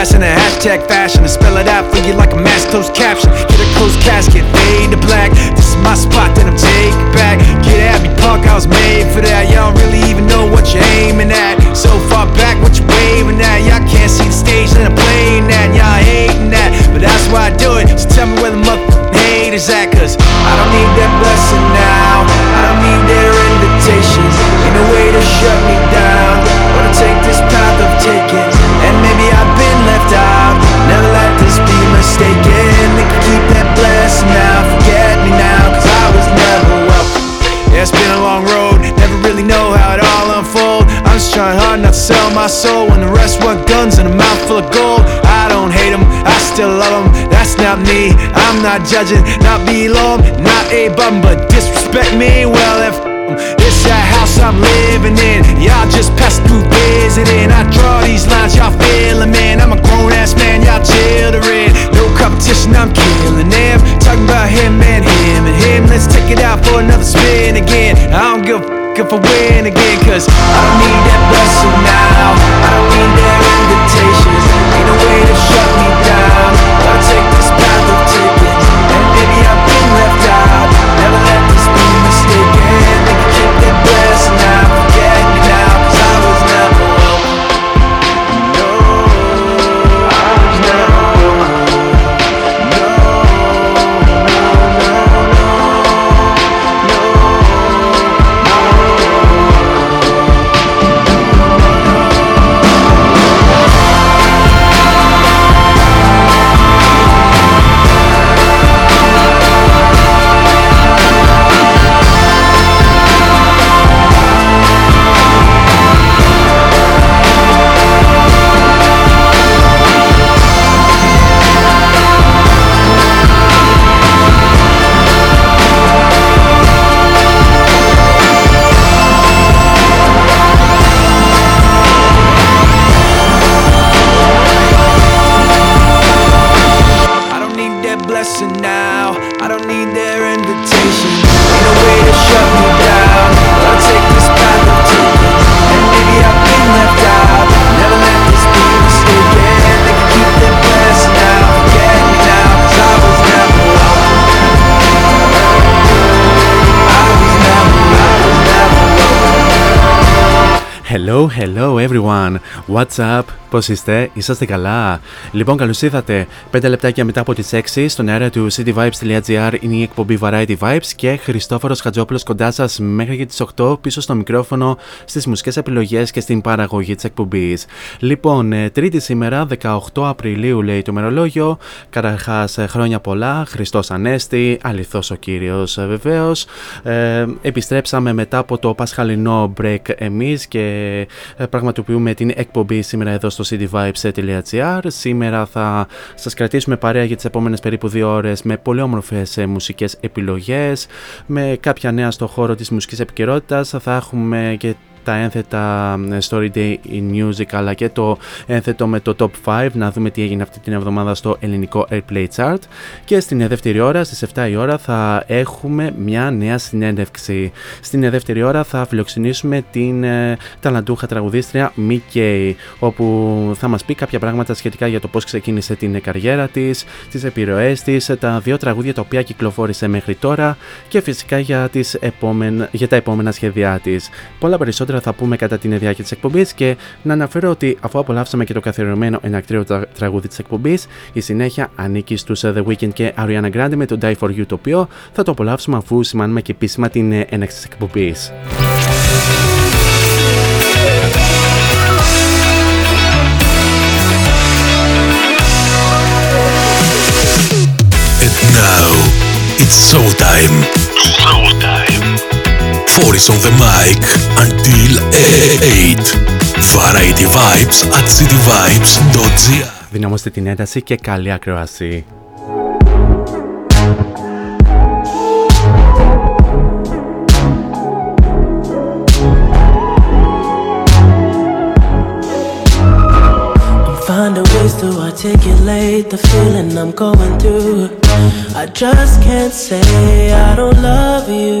In a hashtag fashion. Soul when the rest want guns and a mouth full of gold. I don't hate them, I still love them. That's not me, I'm not judging, not below 'em, not a bum, but disrespect me. Well, if this that house I'm living in, y'all just pass through visiting. I draw these lines, y'all feeling, man. I'm a grown ass man, y'all children. No competition, I'm killing them. Talking about him and him and him. Let's take it out for another spin again. If I win again, cause I don't need that blessing now. Hello, hello everyone. What's up? Πώς είστε, είσαστε καλά; Λοιπόν, καλώς ήρθατε. 5 λεπτάκια μετά από τις 6 στον αέρα του cityvibes.gr είναι η εκπομπή Variety Vibes και Χριστόφορος Χατζόπουλος κοντά σας μέχρι και τις 8 πίσω στο μικρόφωνο, στις μουσικές επιλογές και στην παραγωγή της εκπομπής. Λοιπόν, ε, Τρίτη σήμερα, 18 Απριλίου λέει το μερολόγιο. Καταρχάς, χρόνια πολλά. Χριστός Ανέστη, αληθό ο κύριος βεβαίως. Ε, επιστρέψαμε μετά από το πασχαλινό break εμείς και ε, πραγματοποιούμε την εκπομπή σήμερα εδώ στο cityvibes.gr. Σήμερα θα σας κρατήσουμε παρέα για τις επόμενες περίπου δύο ώρες με πολύ όμορφες ε, μουσικές επιλογές, με κάποια νέα στο χώρο της μουσικής επικαιρότητας. Θα έχουμε και τα ένθετα ε, Story Day in Music αλλά και το ένθετο με το Top 5 να δούμε τι έγινε αυτή την εβδομάδα στο ελληνικό Airplay Chart. Και στην δεύτερη ώρα στις 7 η ώρα θα έχουμε μια νέα συνέντευξη. Στην δεύτερη ώρα θα φιλοξενήσουμε την ε, ταλαντούχα τραγουδίστρια Mickey όπου θα μας πει κάποια πράγματα σχετικά για το πώς ξεκίνησε την καριέρα της τις επιρροές της, τα δύο τραγούδια τα οποία κυκλοφόρησε μέχρι τώρα και φυσικά για, τις επόμενα, για τα επόμενα σχέδιά της. Πολλά περισσότερα θα πούμε κατά την διάρκεια της εκπομπής και να αναφέρω ότι αφού απολαύσαμε και το καθιερωμένο ενακτήριο τραγούδι της εκπομπής, η συνέχεια ανήκει στους ε, The Weeknd και Ariana Grande με το Die for You το οποίο θα το απολαύσουμε αφού σημάνουμε και επίσημα την ε, έναξη της εκπομπής. Now it's show time. Show. 4 is on the mic until 8. Variety Vibes at cityvibes.gr Δυναμώστε την ένταση και καλή ακροασία. to articulate the feeling I'm going through. I just can't say I don't love you.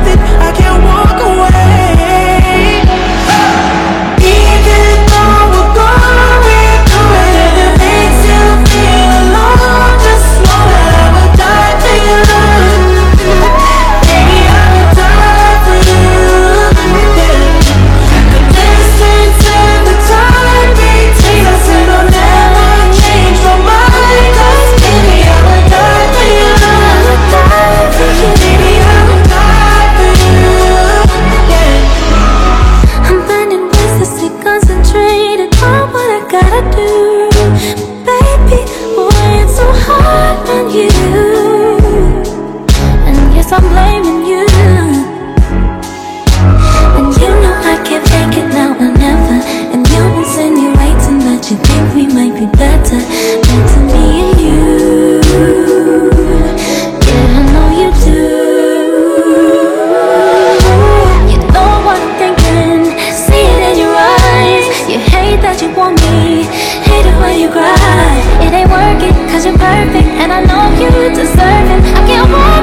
you're perfect and I know you deserve it. I can't wait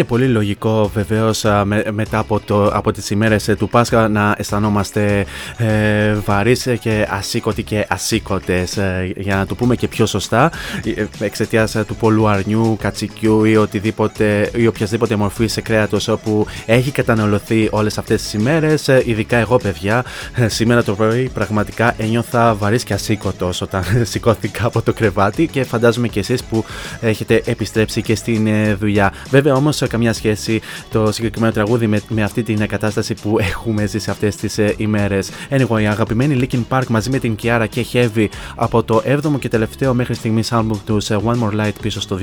Είναι πολύ λογικό βεβαίως μετά από, το, από τις ημέρες ε, του Πάσχα να αισθανόμαστε ε, βαρύς και ασήκωτοι και ασήκωτες ε, για να το πούμε και πιο σωστά ε, εξαιτίας του πολλού αρνιού, κατσικιού ή, οτιδήποτε, ή οποιασδήποτε μορφή σε κρέατος όπου έχει καταναλωθεί όλες αυτές τις ημέρες ε, ειδικά εγώ παιδιά ε, σήμερα το πρωί πραγματικά ένιωθα βαρύς και ασήκωτος όταν σηκώθηκα από το κρεβάτι και φαντάζομαι και εσείς που έχετε επιστρέψει και στην ε, δουλειά. Βέβαια όμως καμιά σχέση το συγκεκριμένο τραγούδι με, με αυτή την κατάσταση που έχουμε ζήσει αυτές τις ε, ημέρες. Anyway, αγαπημένη Linkin Park μαζί με την Kiara και Heavy από το 7ο και τελευταίο μέχρι στιγμής album τους One More Light πίσω στο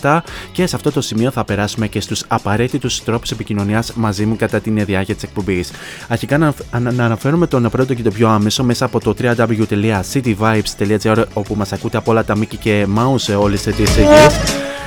2017 και σε αυτό το σημείο θα περάσουμε και στους απαραίτητους τρόπους επικοινωνίας μαζί μου κατά την διάρκεια τη εκπομπής. Αρχικά να, να, να αναφέρουμε τον πρώτο και το πιο άμεσο μέσα από το www.cityvibes.gr όπου μας ακούτε από όλα τα Mickey και Mouse όλες τις γη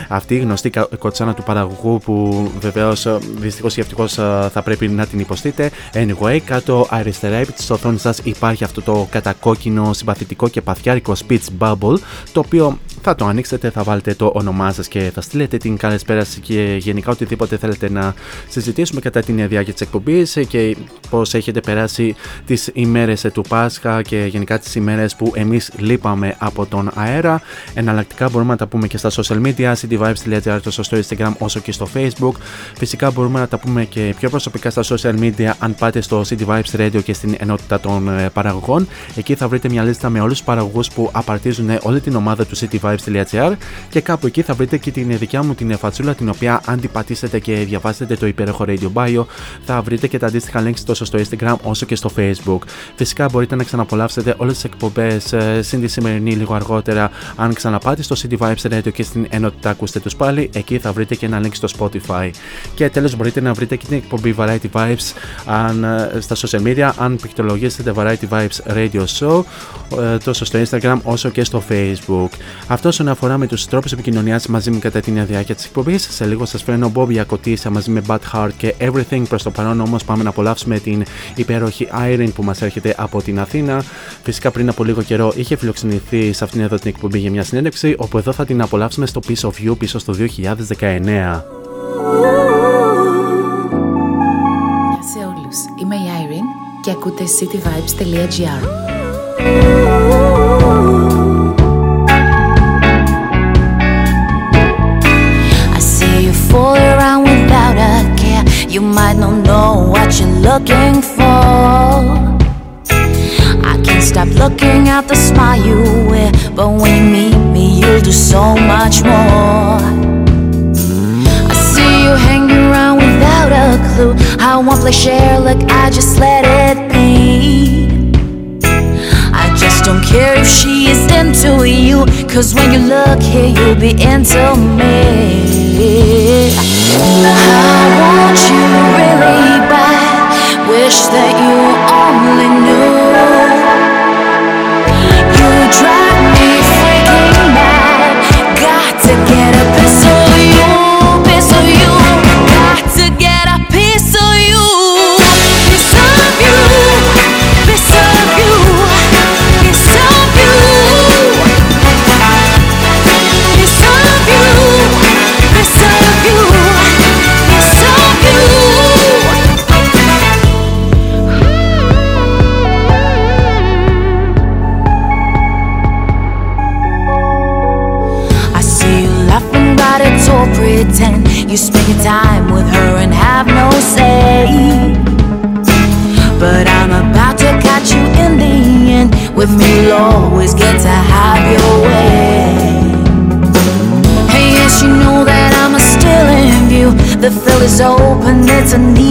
αυτή η γνωστή κοτσάνα του παραγωγού που βεβαίως δυστυχώς ή ευτυχώς θα πρέπει να την υποστείτε. Anyway, κάτω αριστερά επί της οθόνης σας υπάρχει αυτό το κατακόκκινο συμπαθητικό και παθιάρικο speech bubble το οποίο θα το ανοίξετε, θα βάλετε το όνομά σας και θα στείλετε την καλησπέρα και γενικά οτιδήποτε θέλετε να συζητήσουμε κατά την διάρκεια της εκπομπής και πώς έχετε περάσει τις ημέρες του Πάσχα και γενικά τις ημέρες που εμείς λείπαμε από τον αέρα. Εναλλακτικά μπορούμε να τα πούμε και στα social media, cityvibes.gr τόσο στο Instagram όσο και στο Facebook. Φυσικά μπορούμε να τα πούμε και πιο προσωπικά στα social media αν πάτε στο City Vibes Radio και στην ενότητα των ε, παραγωγών. Εκεί θα βρείτε μια λίστα με όλους τους παραγωγούς που απαρτίζουν όλη την ομάδα του cityvibes.gr και κάπου εκεί θα βρείτε και την δικιά μου την φατσούλα την οποία αν την πατήσετε και διαβάσετε το υπέροχο Radio Bio θα βρείτε και τα αντίστοιχα links τόσο στο Instagram όσο και στο Facebook. Φυσικά μπορείτε να ξαναπολαύσετε όλες τις εκπομπές ε, συν τη σημερινή λίγο αργότερα αν ξαναπάτε στο City Vibes Radio και στην ενότητα ακούστε τους πάλι. Εκεί θα βρείτε και ένα link στο Spotify. Και τέλος μπορείτε να βρείτε και την εκπομπή Variety Vibes αν, ε, στα social media αν πληκτρολογήσετε Variety Vibes Radio Show ε, τόσο στο Instagram όσο και στο Facebook. Αυτό όσον αφορά με τους τρόπους επικοινωνίας μαζί μου κατά την διάρκεια της εκπομπής. Σε λίγο σας φέρνω Bobby Ακοτήσα μαζί με Bad Heart και Everything. Προς το παρόν όμως πάμε να απολαύσουμε την υπέροχη Irene που μας έρχεται από την Αθήνα. Φυσικά πριν από λίγο καιρό είχε φιλοξενηθεί σε αυτήν εδώ την εκπομπή για μια συνέντευξη, όπου εδώ θα την απολαύσουμε στο Piece of You πίσω στο 2019. σε όλους, είμαι η Irene και ακούτε cityvibes.gr I see you fall around without a care. You might not know what you're looking for. I can't stop looking at the smile you wear. But when you meet me, you'll do so much more. You hanging around without a clue. I won't play share, look, I just let it be. I just don't care if she is into you. Cause when you look here, you'll be into me. I want you really bad. Wish that you only knew. You drive 怎敌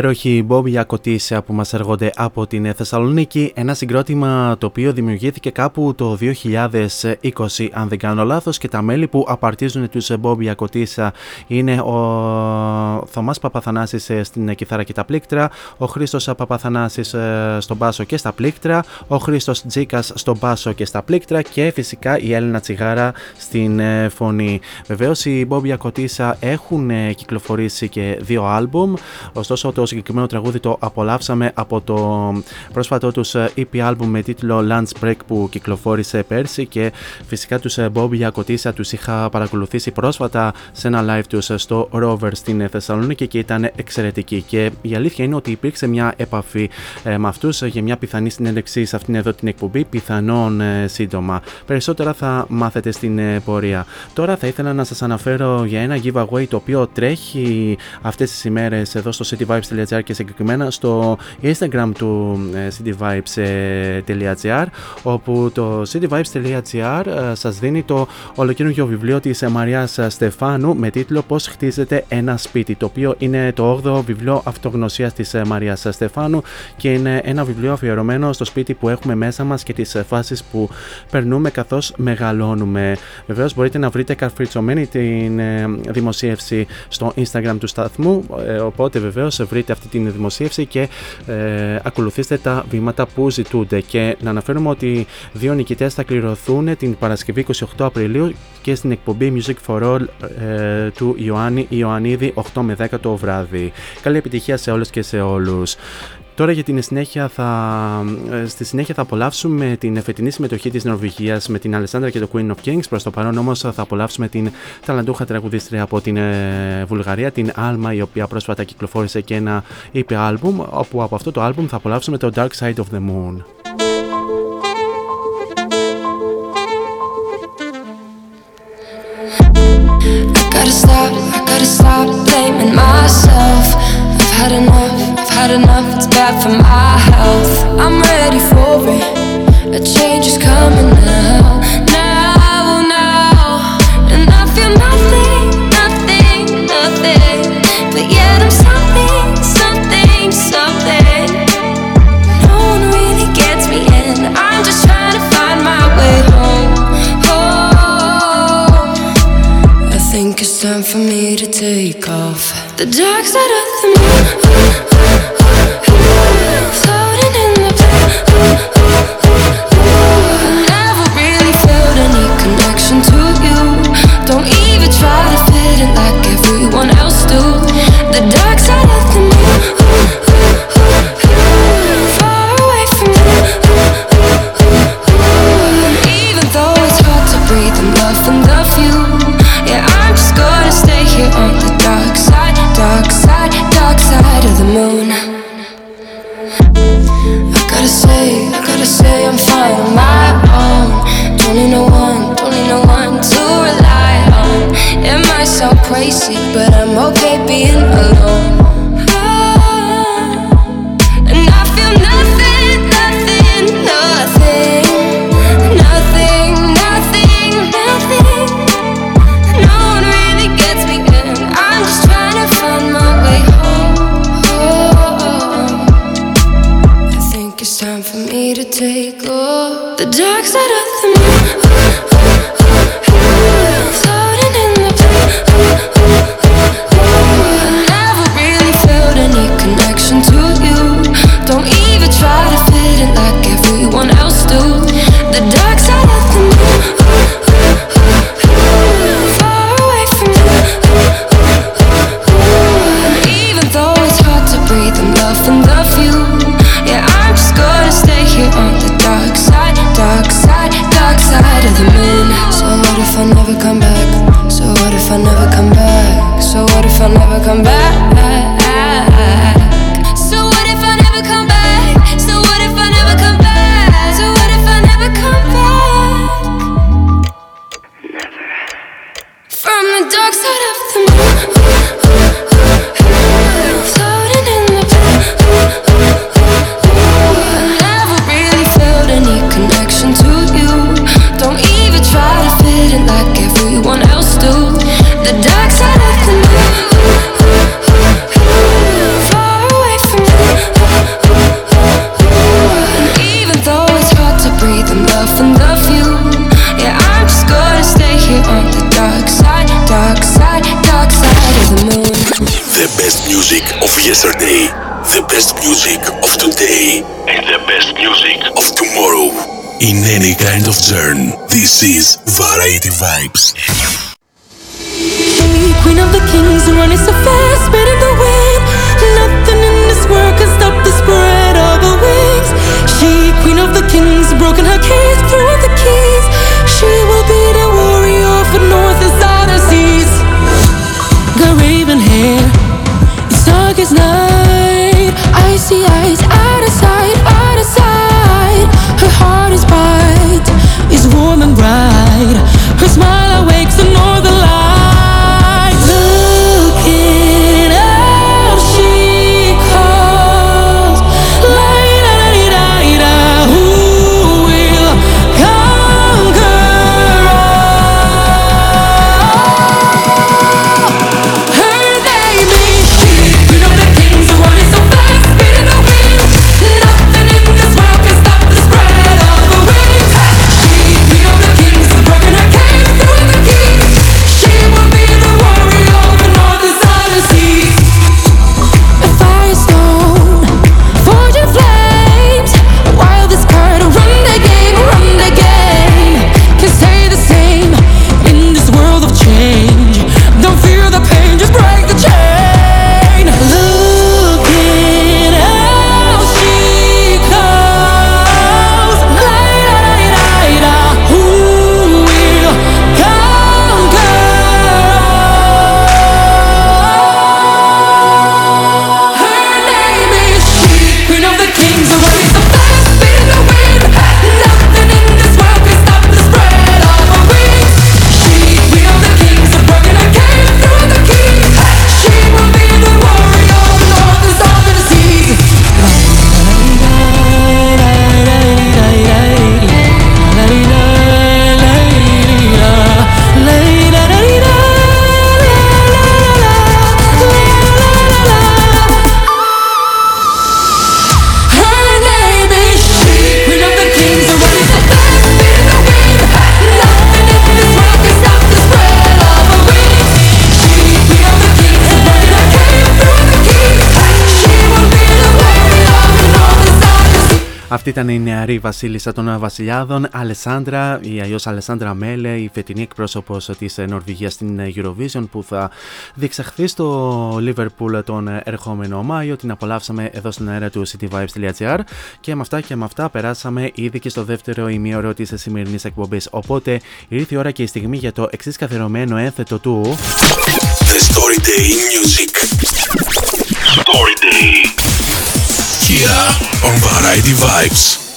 υπέροχη Μπόμπια Κοτήσια που μας έρχονται από την Θεσσαλονίκη. Ένα συγκρότημα το οποίο δημιουργήθηκε κάπου το 2020 αν δεν κάνω λάθος και τα μέλη που απαρτίζουν τους Μπόμπια Κοτήσια είναι ο Θωμάς Παπαθανάσης ε, στην κιθάρα και τα πλήκτρα, ο Χρήστος Παπαθανάσης ε, στον μπάσο και στα πλήκτρα, ο Χρήστος Τζίκας στον μπάσο και στα πλήκτρα και φυσικά η Έλληνα Τσιγάρα στην ε, φωνή. Βεβαίως οι Μπόμπια Κοτήσια έχουν κυκλοφορήσει και δύο άλμπουμ Ωστόσο, το συγκεκριμένο τραγούδι το απολαύσαμε από το πρόσφατό τους EP album με τίτλο Lunch Break που κυκλοφόρησε πέρσι και φυσικά τους Bob Yakotisa τους είχα παρακολουθήσει πρόσφατα σε ένα live τους στο Rover στην Θεσσαλονίκη και ήταν εξαιρετική. Και η αλήθεια είναι ότι υπήρξε μια επαφή με αυτούς για μια πιθανή συνέντευξη σε αυτήν εδώ την εκπομπή, πιθανόν σύντομα. Περισσότερα θα μάθετε στην πορεία. Τώρα θα ήθελα να σας αναφέρω για ένα giveaway το οποίο τρέχει αυτές τις ημέρες εδώ στο cityvibes.gr και συγκεκριμένα στο Instagram του cityvibes.gr όπου το cityvibes.gr σας δίνει το ολοκαίριο βιβλίο της Μαριάς Στεφάνου με τίτλο Πώς χτίζεται ένα σπίτι το οποίο είναι το 8ο βιβλίο αυτογνωσίας της Μαριάς Στεφάνου και είναι ένα βιβλίο αφιερωμένο στο σπίτι που έχουμε μέσα μας και τις φάσεις που περνούμε καθώς μεγαλώνουμε. Βεβαίως μπορείτε να βρείτε καρφριτσωμένη την ε, δημοσίευση στο Instagram του σταθμού ε, οπότε βεβαίως βρείτε αυτή την δημοσίευση και ε, ακολουθήστε τα βήματα που ζητούνται και να αναφέρουμε ότι δύο νικητές θα κληρωθούν την Παρασκευή 28 Απριλίου και στην εκπομπή Music for All ε, του Ιωάννη Ιωαννίδη 8 με 10 το βράδυ. Καλή επιτυχία σε όλες και σε όλους. Τώρα για την συνέχεια θα, ε, στη συνέχεια θα απολαύσουμε την φετινή συμμετοχή της Νορβηγίας με την Αλεσάνδρα και το Queen of Kings. Προς το παρόν όμως θα απολαύσουμε την ταλαντούχα τραγουδίστρια από την ε, Βουλγαρία, την Alma, η οποία πρόσφατα κυκλοφόρησε και ένα EP album, όπου από αυτό το album θα απολαύσουμε το Dark Side of the Moon. Had enough, I've had enough, it's bad for my health. I'm ready for it, a change is coming now. Now, now, and I feel nothing, nothing, nothing. But yet I'm something, something, something. No one really gets me in, I'm just trying to find my way home. home. I think it's time for me take off. The dark side of the moon. Floating in the blue Never really felt any connection to you. Don't even try to fit in like everyone else do. The dark side of the moon say, I'm fine on my own. Don't need no one, don't need no one to rely on. It might sound crazy, but I'm okay being alone. Any kind of journey, this is Variety Vibes. Queen of the kings, running so fast, Αυτή ήταν η νεαρή βασίλισσα των Βασιλιάδων, Αλεσάνδρα, ή αλλιώ Αλεσάνδρα Μέλε, η φετινή εκπρόσωπος της Νορβηγίας στην Eurovision που θα διεξαχθεί στο Liverpool τον ερχόμενο Μάιο. Την απολαύσαμε εδώ στην αέρα του cityvibes.gr και με αυτά και με αυτά περάσαμε ήδη και στο δεύτερο ημίωρο της σημερινής εκπομπής. Οπότε ήρθε η ώρα και η στιγμή για το εξής καθερωμένο ένθετο του. The Story Day in Music. Story Day. Here on Variety Vibes.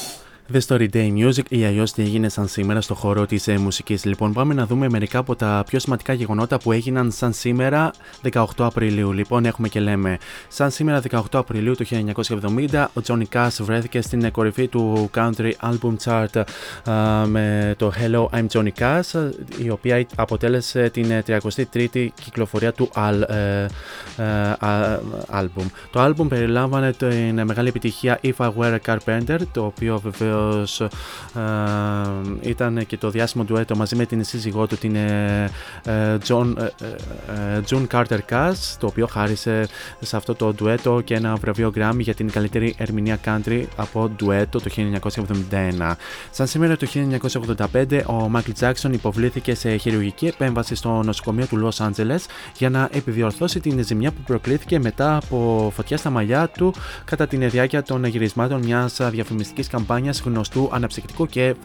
The Story Day Music ή αλλιώς τι έγινε σαν σήμερα στο χώρο της ε, μουσικής. Λοιπόν, πάμε να δούμε μερικά από τα πιο σημαντικά γεγονότα που έγιναν σαν σήμερα 18 Απριλίου. Λοιπόν, έχουμε και λέμε. Σαν σήμερα 18 Απριλίου του 1970, ο Johnny Cash βρέθηκε στην κορυφή του Country Album Chart α, με το Hello I'm Johnny Cash, η οποία αποτέλεσε την 33η κυκλοφορία του αλ, ε, ε, α, album. Το album περιλάμβανε την μεγάλη επιτυχία If I Were a Carpenter, το οποίο βεβαίως ήταν και το διάσημο ντουέτο μαζί με την σύζυγό του την ε, ε, John, ε, ε, June Carter Cass το οποίο χάρισε σε αυτό το ντουέτο και ένα βραβείο Grammy για την καλύτερη ερμηνεία country από ντουέτο το 1971. Σαν σήμερα το 1985 ο Michael Jackson υποβλήθηκε σε χειρουργική επέμβαση στο νοσοκομείο του Los Angeles για να επιδιορθώσει την ζημιά που προκλήθηκε μετά από φωτιά στα μαλλιά του κατά την διάρκεια των γυρισμάτων μιας διαφημιστικής καμπάνιας γνωστού αναψυκτικού και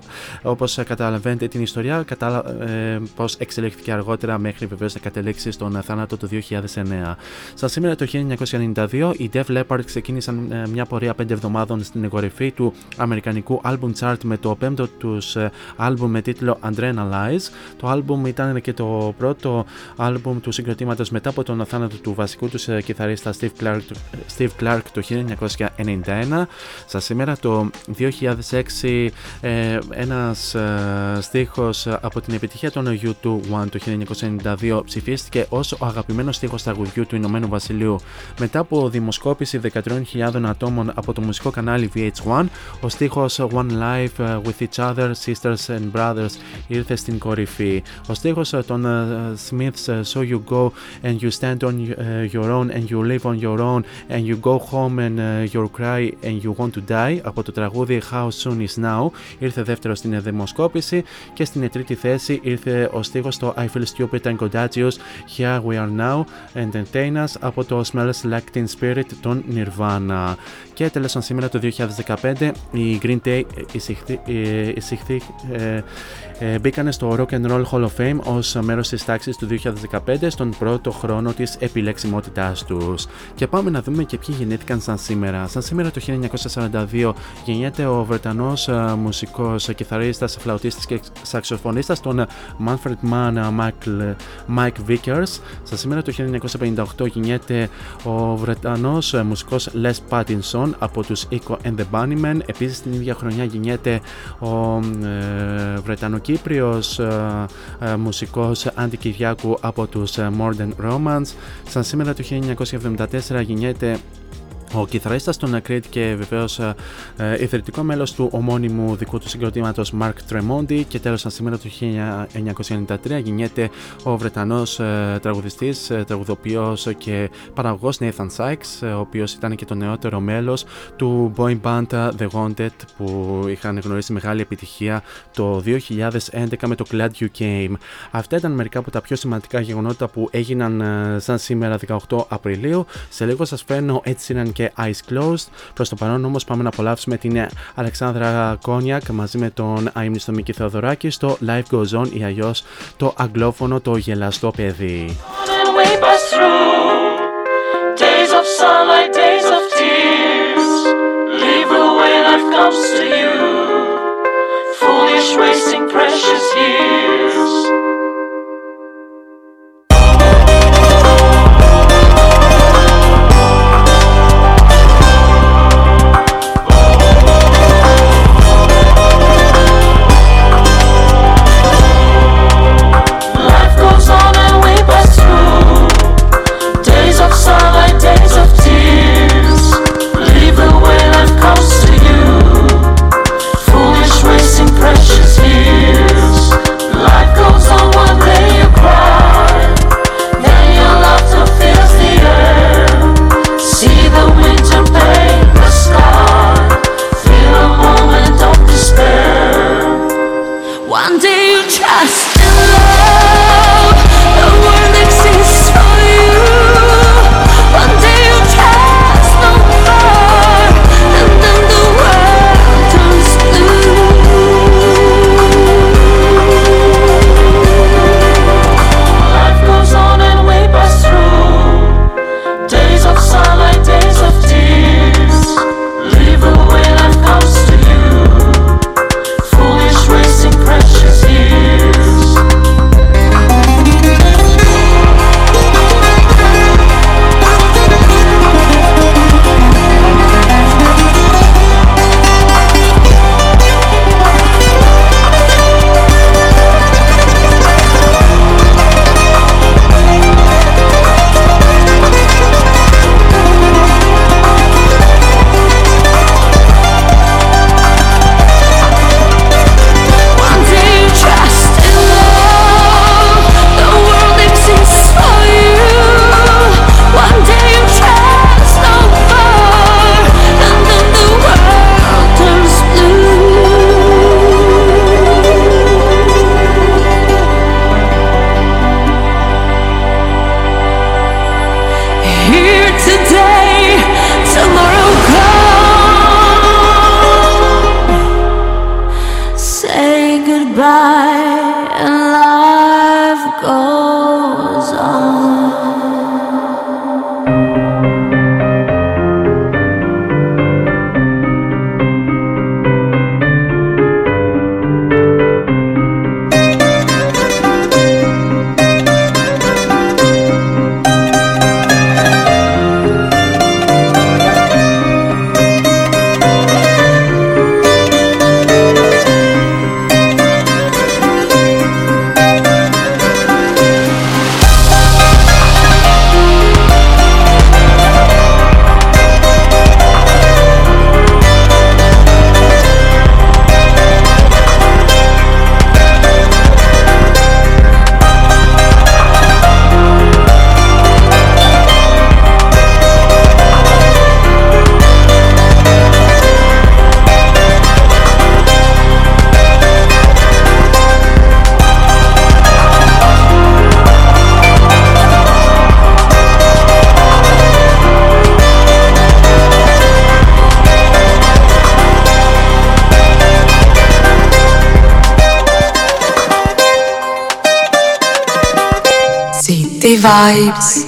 όπως καταλαβαίνετε την ιστορία κατάλα... ε, πώς εξελίχθηκε αργότερα μέχρι βεβαίως να κατελήξει στον θάνατο του 2009. Σαν σήμερα το 1992 οι Def Leppard ξεκίνησαν ε, μια πορεία 5 εβδομάδων στην κορυφή του αμερικανικού album chart με το πέμπτο τους ε, album με τίτλο Adrenalize. Το album ήταν και το πρώτο album του συγκροτήματος μετά από τον θάνατο του βασικού τους ε, κιθαρίστα Steve Clark, Steve Clark το 1991. Σαν σήμερα το 2006 ε, ένας ε, στίχος από την επιτυχία των U2 One το 1992 ψηφίστηκε ως ο αγαπημένος στίχος τραγουδιού του Ηνωμένου Βασιλείου. Μετά από δημοσκόπηση 13.000 ατόμων από το μουσικό κανάλι VH1, ο στίχος One Life with Each Other, Sisters and Brothers ήρθε στην κορυφή. Ο στίχος των Smiths So You Go and You Stand on Your Own and You Live on Your Own and You Go Home and You Cry and You Want to Die από το τραγούδι House Soon Is Now ήρθε δεύτερο στην δημοσκόπηση και στην τρίτη θέση ήρθε ο στίχος στο I Feel Stupid and Contagious Here We Are Now Entertainers από το Smells Like Teen Spirit των Nirvana. Και τέλος σήμερα το 2015 η Green Day εισηχθεί, ε, ε, μπήκανε στο Rock and Roll Hall of Fame ως μέρος της τάξης του 2015 στον πρώτο χρόνο της επιλεξιμότητάς τους. Και πάμε να δούμε και ποιοι γεννήθηκαν σαν σήμερα. Σαν σήμερα το 1942 γεννιέται ο Βρετανός ε, μουσικός, κιθαρίστας, φλαουτίστας και σαξοφωνίστας τον Manfred Mann Mike Vickers. Σαν σήμερα το 1958 γεννιέται ο Βρετανός μουσικός Les Pattinson από τους Eco and the Bunnymen. Επίσης την ίδια χρονιά γεννιέται ο ε, Βρετανοκύπριος ε, ε, μουσικός Άντι Κυριάκου από τους ε, Modern Romance. Σαν σήμερα το 1974 γεννιέται ο κιθαρίστας των Creed και βεβαίως ε, ε, ιδρυτικό μέλος του ομώνυμου δικού του συγκροτήματος Mark Tremonti και τέλος σήμερα το 1993 γεννιέται ο Βρετανός ε, τραγουδιστής, ε, τραγουδοποιός και παραγωγός Nathan Sykes ο οποίος ήταν και το νεότερο μέλος του boy band The Wanted που είχαν γνωρίσει μεγάλη επιτυχία το 2011 με το Glad You Came. Αυτά ήταν μερικά από τα πιο σημαντικά γεγονότα που έγιναν σαν σήμερα 18 Απριλίου. Σε λίγο σας φέρνω έτσι και Eyes Closed. Προς το παρόν όμως πάμε να απολαύσουμε την Αλεξάνδρα Κόνιακ μαζί με τον αίμνηστο Μίκη Θεοδωράκη στο Life Goes On ή αλλιώς το αγγλόφωνο το γελαστό παιδί. Days of sunlight, you trust? Vibes.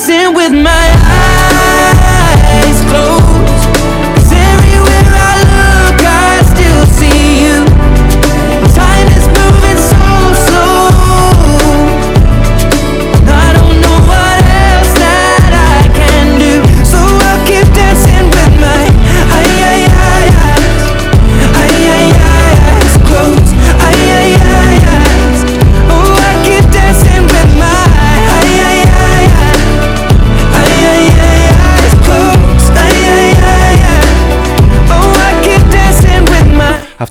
dancing with my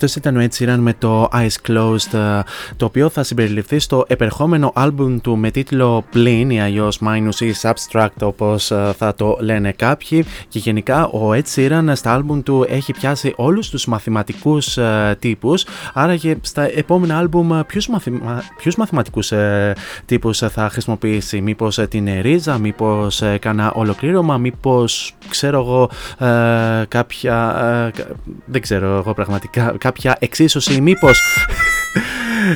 Αυτό ήταν ο Ed Sheeran με το Eyes Closed, ε, το οποίο θα συμπεριληφθεί στο επερχόμενο άλμπουμ του με τίτλο Plin ή αλλιώ Minus ή Substract όπως ε, θα το λένε κάποιοι. Και γενικά ο Ed Sheeran στα άλμπουμ του έχει πιάσει όλους τους μαθηματικούς ε, τύπους. Άρα και στα επόμενα άλμπουμ ε, ποιους, μαθημα... ποιους μαθηματικούς ε, τύπους θα χρησιμοποιήσει; Μήπως ε, την ρίζα, μήπως ε, κανένα ολοκλήρωμα, μήπως ξέρω εγώ ε, κάποια ε, κα- δεν ξέρω εγώ πραγματικά κάποια εξίσωση μήπως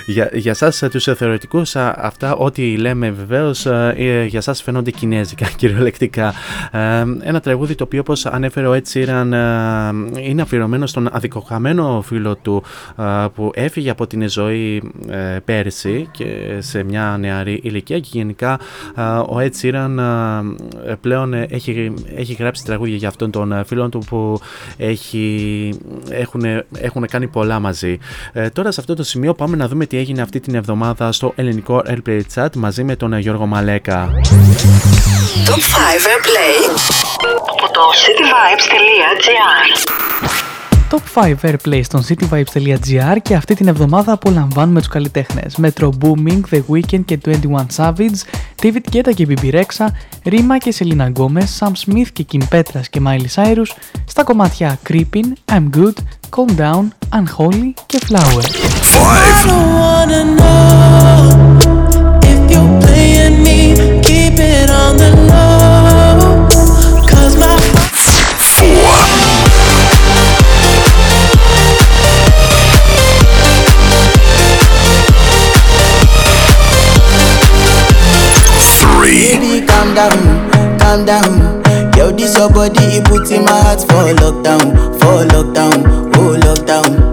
για, για σας ε, τους ε, θεωρητικούς α, αυτά ό,τι λέμε βεβαίως ε, ε, για σας φαίνονται κινέζικα κυριολεκτικά Ε, ένα τραγούδι το οποίο όπως ανέφερε ο Ed Sheeran ε, είναι αφιερωμένο στον αδικοχαμένο φίλο του ε, που έφυγε από την ζωή ε, πέρσι και σε μια νεαρή ηλικία και γενικά ε, ο Ed Sheeran ε, πλέον ε, έχει, έχει γράψει τραγούδια για αυτόν τον ε, φίλο του που έχει, έχουν, έχουν κάνει πολλά μαζί. Ε, τώρα σε αυτό το σημείο πάμε να δούμε τι έγινε αυτή την εβδομάδα στο ελληνικό Airplay Chat μαζί με τον ε, Γιώργο Μαλέκα. Top 5 Airplay από το cityvibes.gr Top 5 Airplay στο cityvibes.gr και αυτή την εβδομάδα απολαμβάνουμε τους καλλιτέχνες Metro Booming, The Weeknd και 21 Savage, David Guetta και BB Rexha, Rima και Selena Gomez, Sam Smith και Kim Petras και Miley Cyrus, στα κομμάτια Creeping, I'm Good, Calm Down, Unholy και Flower. I 3. Baby, calm down, calm down. Yo, this your body, it puts in my heart for lockdown, for lockdown, oh lockdown.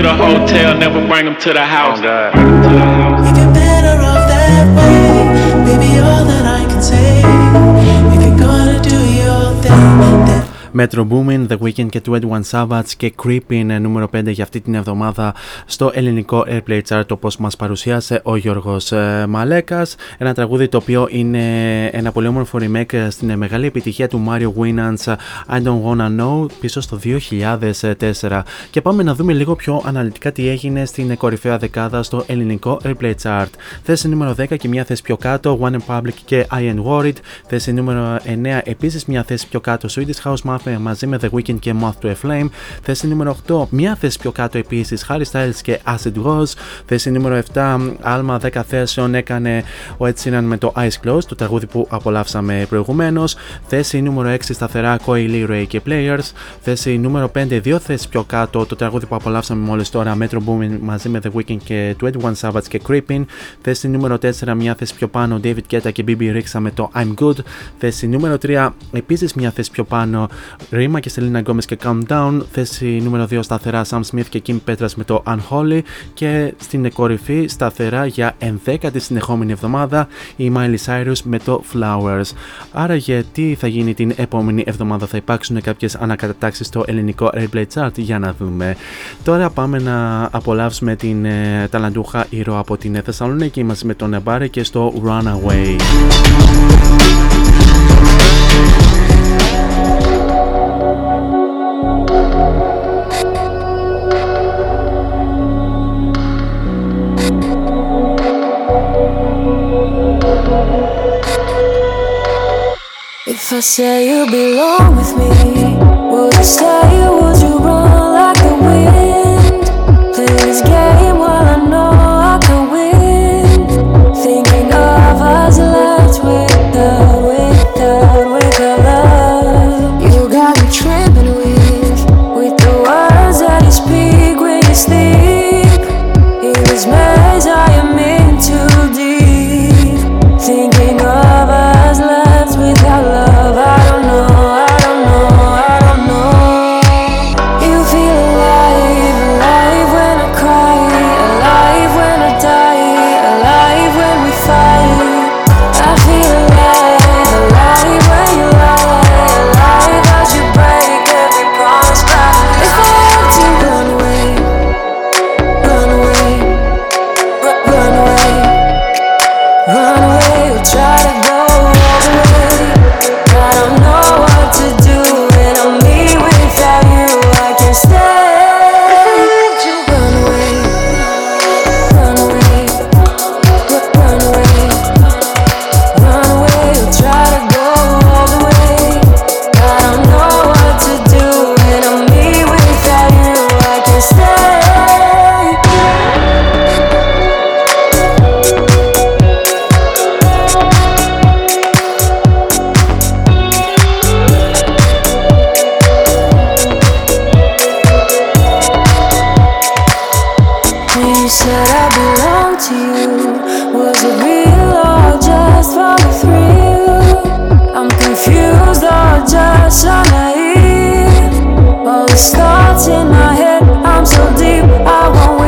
Get a hotel, never bring them to the house. Oh, if Metro Boomin, The Weeknd και 21 Savage και Creeping νούμερο 5 για αυτή την εβδομάδα στο ελληνικό Airplay Chart όπως μας παρουσίασε ο Γιώργος ε, Μαλέκας. Ένα τραγούδι το οποίο είναι ένα πολύ όμορφο remake στην μεγάλη επιτυχία του Mario Winans I Don't Wanna Know πίσω στο 2004 και πάμε να δούμε λίγο πιο αναλυτικά τι έγινε στην κορυφαία δεκάδα στο ελληνικό Airplay Chart. Θέση νούμερο 10 και μια θέση πιο κάτω One Republic και I Am Worried θέση νούμερο 9 επίσης μια θέση πιο κάτω Swedish House Muffin μαζί με The Weeknd και Moth to a Flame. Θέση νούμερο 8, μια θέση πιο κάτω επίσης, Harry Styles και Acid Rose. Θέση νούμερο 7, άλμα 10 θέσεων έκανε ο Ed Sheeran με το Ice Close, το τραγούδι που απολαύσαμε προηγουμένως. Θέση νούμερο 6 σταθερά Coily Ray και Players. Θέση νούμερο 5, δύο θέσεις πιο κάτω, το τραγούδι που απολαύσαμε μόλις τώρα Metro Boomin μαζί με The Weeknd και 21 Savage και Creeping. Θέση νούμερο 4, μια θέση πιο πάνω David Guetta και BB Rixa με το I'm Good. Θέση νούμερο 3, επίσης μια θέση πιο πάνω Ρήμα και Selena Gomez και Calm Down. Θέση νούμερο 2 σταθερά Sam Smith και Kim Petras με το Unholy. Και στην κορυφή σταθερά για 11η συνεχόμενη εβδομάδα η Miley Cyrus με το Flowers. Άρα γιατί θα γίνει την επόμενη εβδομάδα, θα υπάρξουν κάποιες ανακατατάξεις στο ελληνικό Airplay Chart για να δούμε. Τώρα πάμε να απολαύσουμε την ε, ταλαντούχα ήρωα από την Θεσσαλονίκη μαζί με τον Εμπάρε και στο Runaway. If I say you belong with me, would you stay or would you run like the wind? Play this game just so naive. All these thoughts in my head, I'm so deep. I won't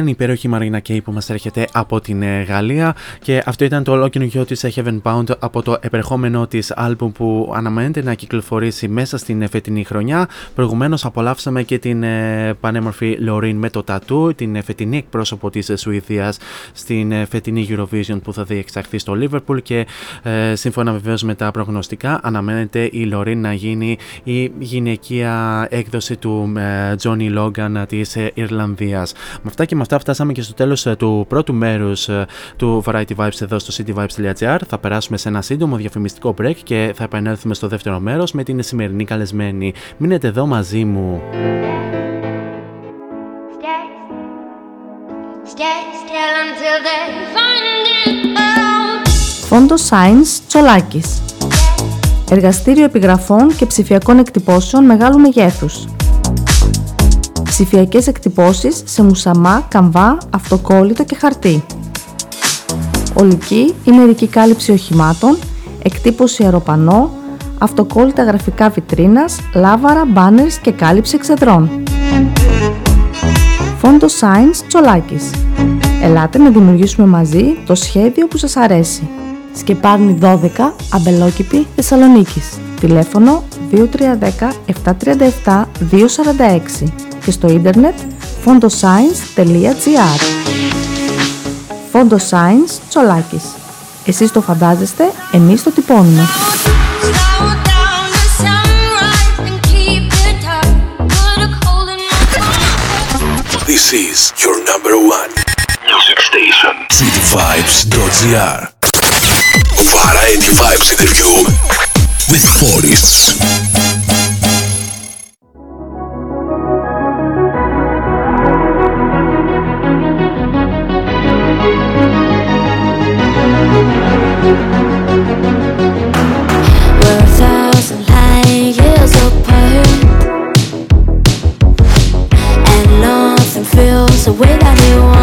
ήταν η υπέροχη Μαρίνα Κέι που μας έρχεται από την ε, Γαλλία και αυτό ήταν το ολόκληρο της Heaven Pound από το επερχόμενο της άλμπουμ που αναμένεται να κυκλοφορήσει μέσα στην φετινή χρονιά. Προηγουμένως απολαύσαμε και την ε, πανέμορφη Λωρίν με το τατού, την φετινή εκπρόσωπο της Σουηδίας στην ε, φετινή Eurovision που θα διεξαχθεί στο Liverpool και ε, σύμφωνα βεβαίως με τα προγνωστικά αναμένεται η Λωρίν να γίνει η γυναικεία έκδοση του Johnny Logan της Ιρλανδίας. Με αυτά και με αυτά φτάσαμε και στο τέλος ε, του πρώτου μέρους ε, του Variety Vibes εδώ στο cityvibes.gr. Θα περάσουμε σε ένα σύντομο διαφημιστικό break και θα επανέλθουμε στο δεύτερο μέρος με την σημερινή καλεσμένη. Μείνετε εδώ μαζί μου. Φόντο Science Τσολάκης Εργαστήριο επιγραφών και ψηφιακών εκτυπώσεων μεγάλου μεγέθους ψηφιακές εκτυπώσεις σε μουσαμά, καμβά, αυτοκόλλητο και χαρτί. Ολική ή μερική κάλυψη οχημάτων, εκτύπωση αεροπανό, αυτοκόλλητα γραφικά βιτρίνας, λάβαρα, μπάνερς και κάλυψη εξεδρών. Φόντο Science Τσολάκης. Ελάτε να δημιουργήσουμε μαζί το σχέδιο που σας αρέσει. Σκεπάρνη 12, Αμπελόκηπη, Θεσσαλονίκης. Τηλέφωνο 2310 737 246 και στο ίντερνετ fondoscience.gr Fondoscience Τσολάκης. Εσείς το φαντάζεστε, εμείς το τυπώνουμε. This is your number one music station. Cityvibes.gr Variety Vibes interview with Forests. Apart, and nothing feels the way that it was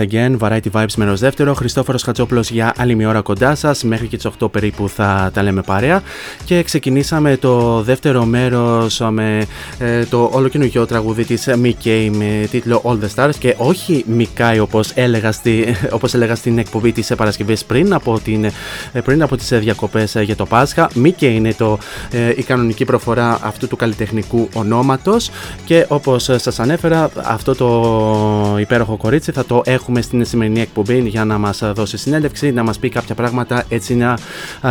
once again, Variety Vibes μέρο δεύτερο. Χριστόφορος Χατζόπουλος για άλλη μια ώρα κοντά σας. Μέχρι και τις 8 περίπου θα τα λέμε παρέα. Και ξεκινήσαμε το δεύτερο μέρος με ε, το ολοκαινούργιο τραγούδι της Mickey με τίτλο All the Stars. Και όχι Μικάι όπως έλεγα, στη, όπως έλεγα στην εκπομπή της Παρασκευής πριν από, την, ε, πριν από τις διακοπές για το Πάσχα. Mickey είναι το, ε, η κανονική προφορά αυτού του καλλιτεχνικού ονόματος. Και όπως σας ανέφερα, αυτό το υπέροχο κορίτσι θα το έχουμε στην σημερινή εκπομπή για να μας δώσει συνέντευξη, να μας πει κάποια πράγματα έτσι να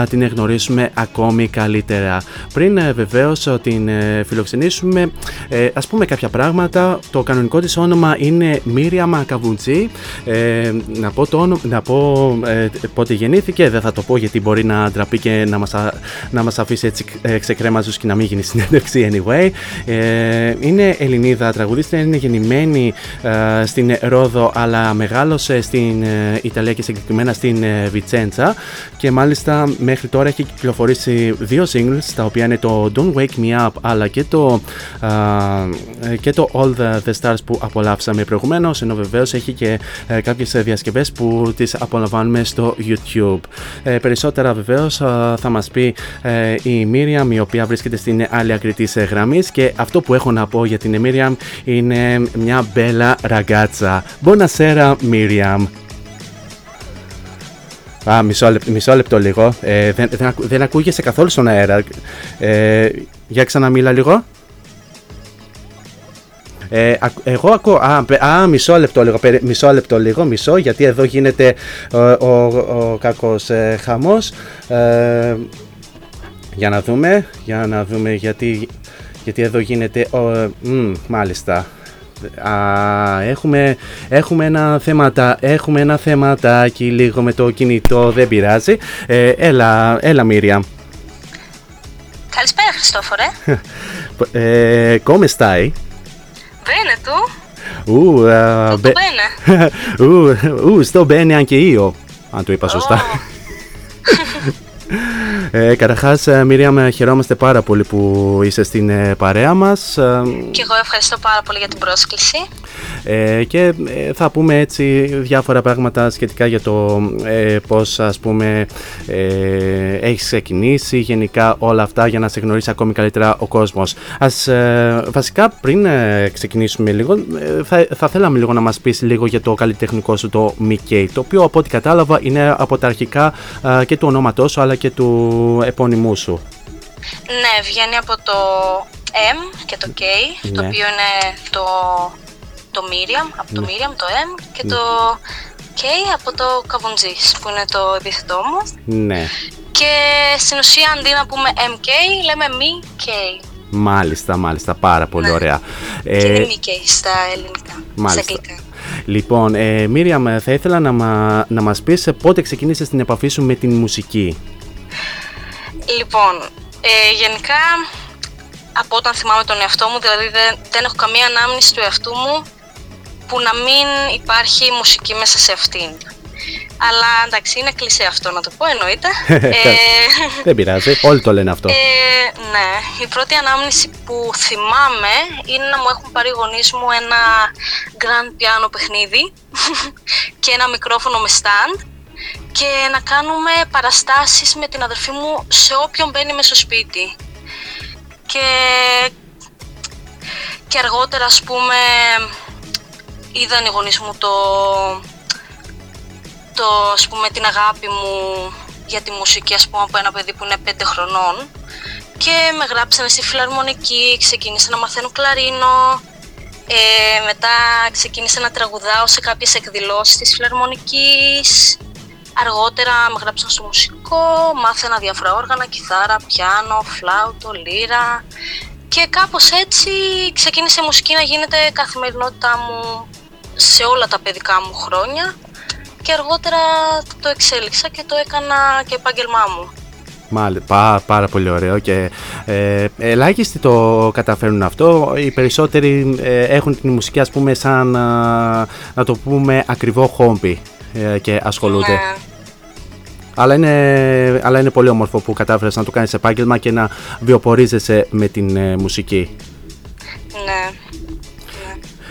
την γνωρίσουμε ακόμη καλύτερα. Πριν ε, βεβαίως την ε, φιλοξενήσουμε, ε, ας πούμε κάποια πράγματα. Το κανονικό της όνομα είναι Μύρια Μακαβουντζή. να πω, το να πω πότε γεννήθηκε, δεν θα το πω γιατί μπορεί να ντραπεί και να μας, να μας αφήσει έτσι ξεκρέμαζους και να μην γίνει συνέντευξη anyway. είναι Ελληνίδα τραγουδίστρια, είναι γεννημένη στην Ρόδο αλλά μεγάλωσε στην ε, Ιταλία και συγκεκριμένα στην ε, Βιτσέντσα και μάλιστα μέχρι τώρα έχει κυκλοφορήσει δύο singles τα οποία είναι το Don't Wake Me Up αλλά και το, ε, και το All the, the Stars που απολαύσαμε προηγουμένως, ενώ βεβαίως έχει και ε, κάποιες διασκευές που τις απολαμβάνουμε στο YouTube. περισσότερα βεβαίως θα μας πει η Miriam η οποία βρίσκεται στην άλλη άκρη της γραμμής και αυτό που έχω να πω για την Miriam είναι μια μπέλα ραγκάτσα. Buonasera Miriam. Α, μισό, λεπτό, μισό λεπτό λίγο. Ε, δεν, δεν, δεν ακούγεσαι καθόλου στον αέρα. Ε, για ξαναμίλα λίγο. Ε, εγώ ακούω. Α, α, μισό λεπτό λίγο. Μισό λεπτό λίγο. Μισό, γιατί εδώ γίνεται ο, ο, ο κακός ε, χαμός. Ε, για να δούμε. Για να δούμε γιατί, γιατί εδώ γίνεται. Ο, μ, μάλιστα. Α, έχουμε, έχουμε ένα θέματα, έχουμε ένα θεματάκι λίγο με το κινητό, δεν πειράζει. Ε, έλα, έλα Μύρια. Καλησπέρα Χριστόφορε. ε, come stai? Bene tu? Uh, uh, Tutto bene? uh, uh, sto bene anche io, αν το είπα σωστά. Ε, Καταρχάς, Μίριαμ, χαιρόμαστε πάρα πολύ που είσαι στην ε, παρέα μας. Και εγώ ευχαριστώ πάρα πολύ για την πρόσκληση. Ε, και ε, θα πούμε έτσι διάφορα πράγματα σχετικά για το ε, πώς ας πούμε ε, έχεις ξεκινήσει γενικά όλα αυτά για να σε γνωρίσει ακόμη καλύτερα ο κόσμος. Ας, ε, βασικά πριν ξεκινήσουμε λίγο θα, θα θέλαμε λίγο να μας πεις λίγο για το καλλιτεχνικό σου το Mickey το οποίο από ό,τι κατάλαβα είναι από τα αρχικά και του ονόματός σου αλλά και του επώνυμού σου. Ναι, βγαίνει από το M και το K, το ναι. οποίο είναι το το Miriam, από το ναι. Miriam, το M και το K από το Καβουντζής που είναι το επίθετό μου. Ναι. Και στην ουσία αντί να πούμε MK λέμε MK. Μάλιστα, μάλιστα, πάρα πολύ ναι. ωραία. Και ε, είναι MK στα ελληνικά, μάλιστα. στα αγγλικά. Λοιπόν, ε, Μίριαμ, θα ήθελα να, μα, να μας πεις πότε ξεκίνησες την επαφή σου με την μουσική. Λοιπόν, ε, γενικά από όταν θυμάμαι τον εαυτό μου, δηλαδή δεν, δεν έχω καμία ανάμνηση του εαυτού μου που να μην υπάρχει μουσική μέσα σε αυτήν. Αλλά εντάξει, είναι κλεισέ αυτό να το πω, εννοείται. ε, Δεν πειράζει, όλοι το λένε αυτό. Ε, ναι, η πρώτη ανάμνηση που θυμάμαι είναι να μου έχουν πάρει γονείς μου ένα grand piano παιχνίδι και ένα μικρόφωνο με stand και να κάνουμε παραστάσεις με την αδερφή μου σε όποιον μπαίνει μέσα στο σπίτι. Και, και αργότερα ας πούμε είδαν οι γονείς μου το, το, ας πούμε, την αγάπη μου για τη μουσική ας πούμε, από ένα παιδί που είναι 5 χρονών και με γράψανε στη φιλαρμονική, ξεκίνησα να μαθαίνω κλαρίνο, ε, μετά ξεκίνησα να τραγουδάω σε κάποιες εκδηλώσεις της φιλαρμονικής, αργότερα με γράψαν στο μουσικό, μάθαινα διάφορα όργανα, κιθάρα, πιάνο, φλάουτο, λύρα και κάπως έτσι ξεκίνησε η μουσική να γίνεται καθημερινότητά μου σε όλα τα παιδικά μου χρόνια και αργότερα το εξέλιξα και το έκανα και επάγγελμά μου. Μάλιστα, πάρα πολύ ωραίο και ε, ελάχιστοι το καταφέρνουν αυτό. Οι περισσότεροι ε, έχουν την μουσική ας πούμε σαν να το πούμε ακριβό χόμπι ε, και ασχολούνται. Ναι. Αλλά είναι, αλλά είναι πολύ όμορφο που κατάφερες να το κάνεις επάγγελμα και να βιοπορίζεσαι με την ε, μουσική. Ναι.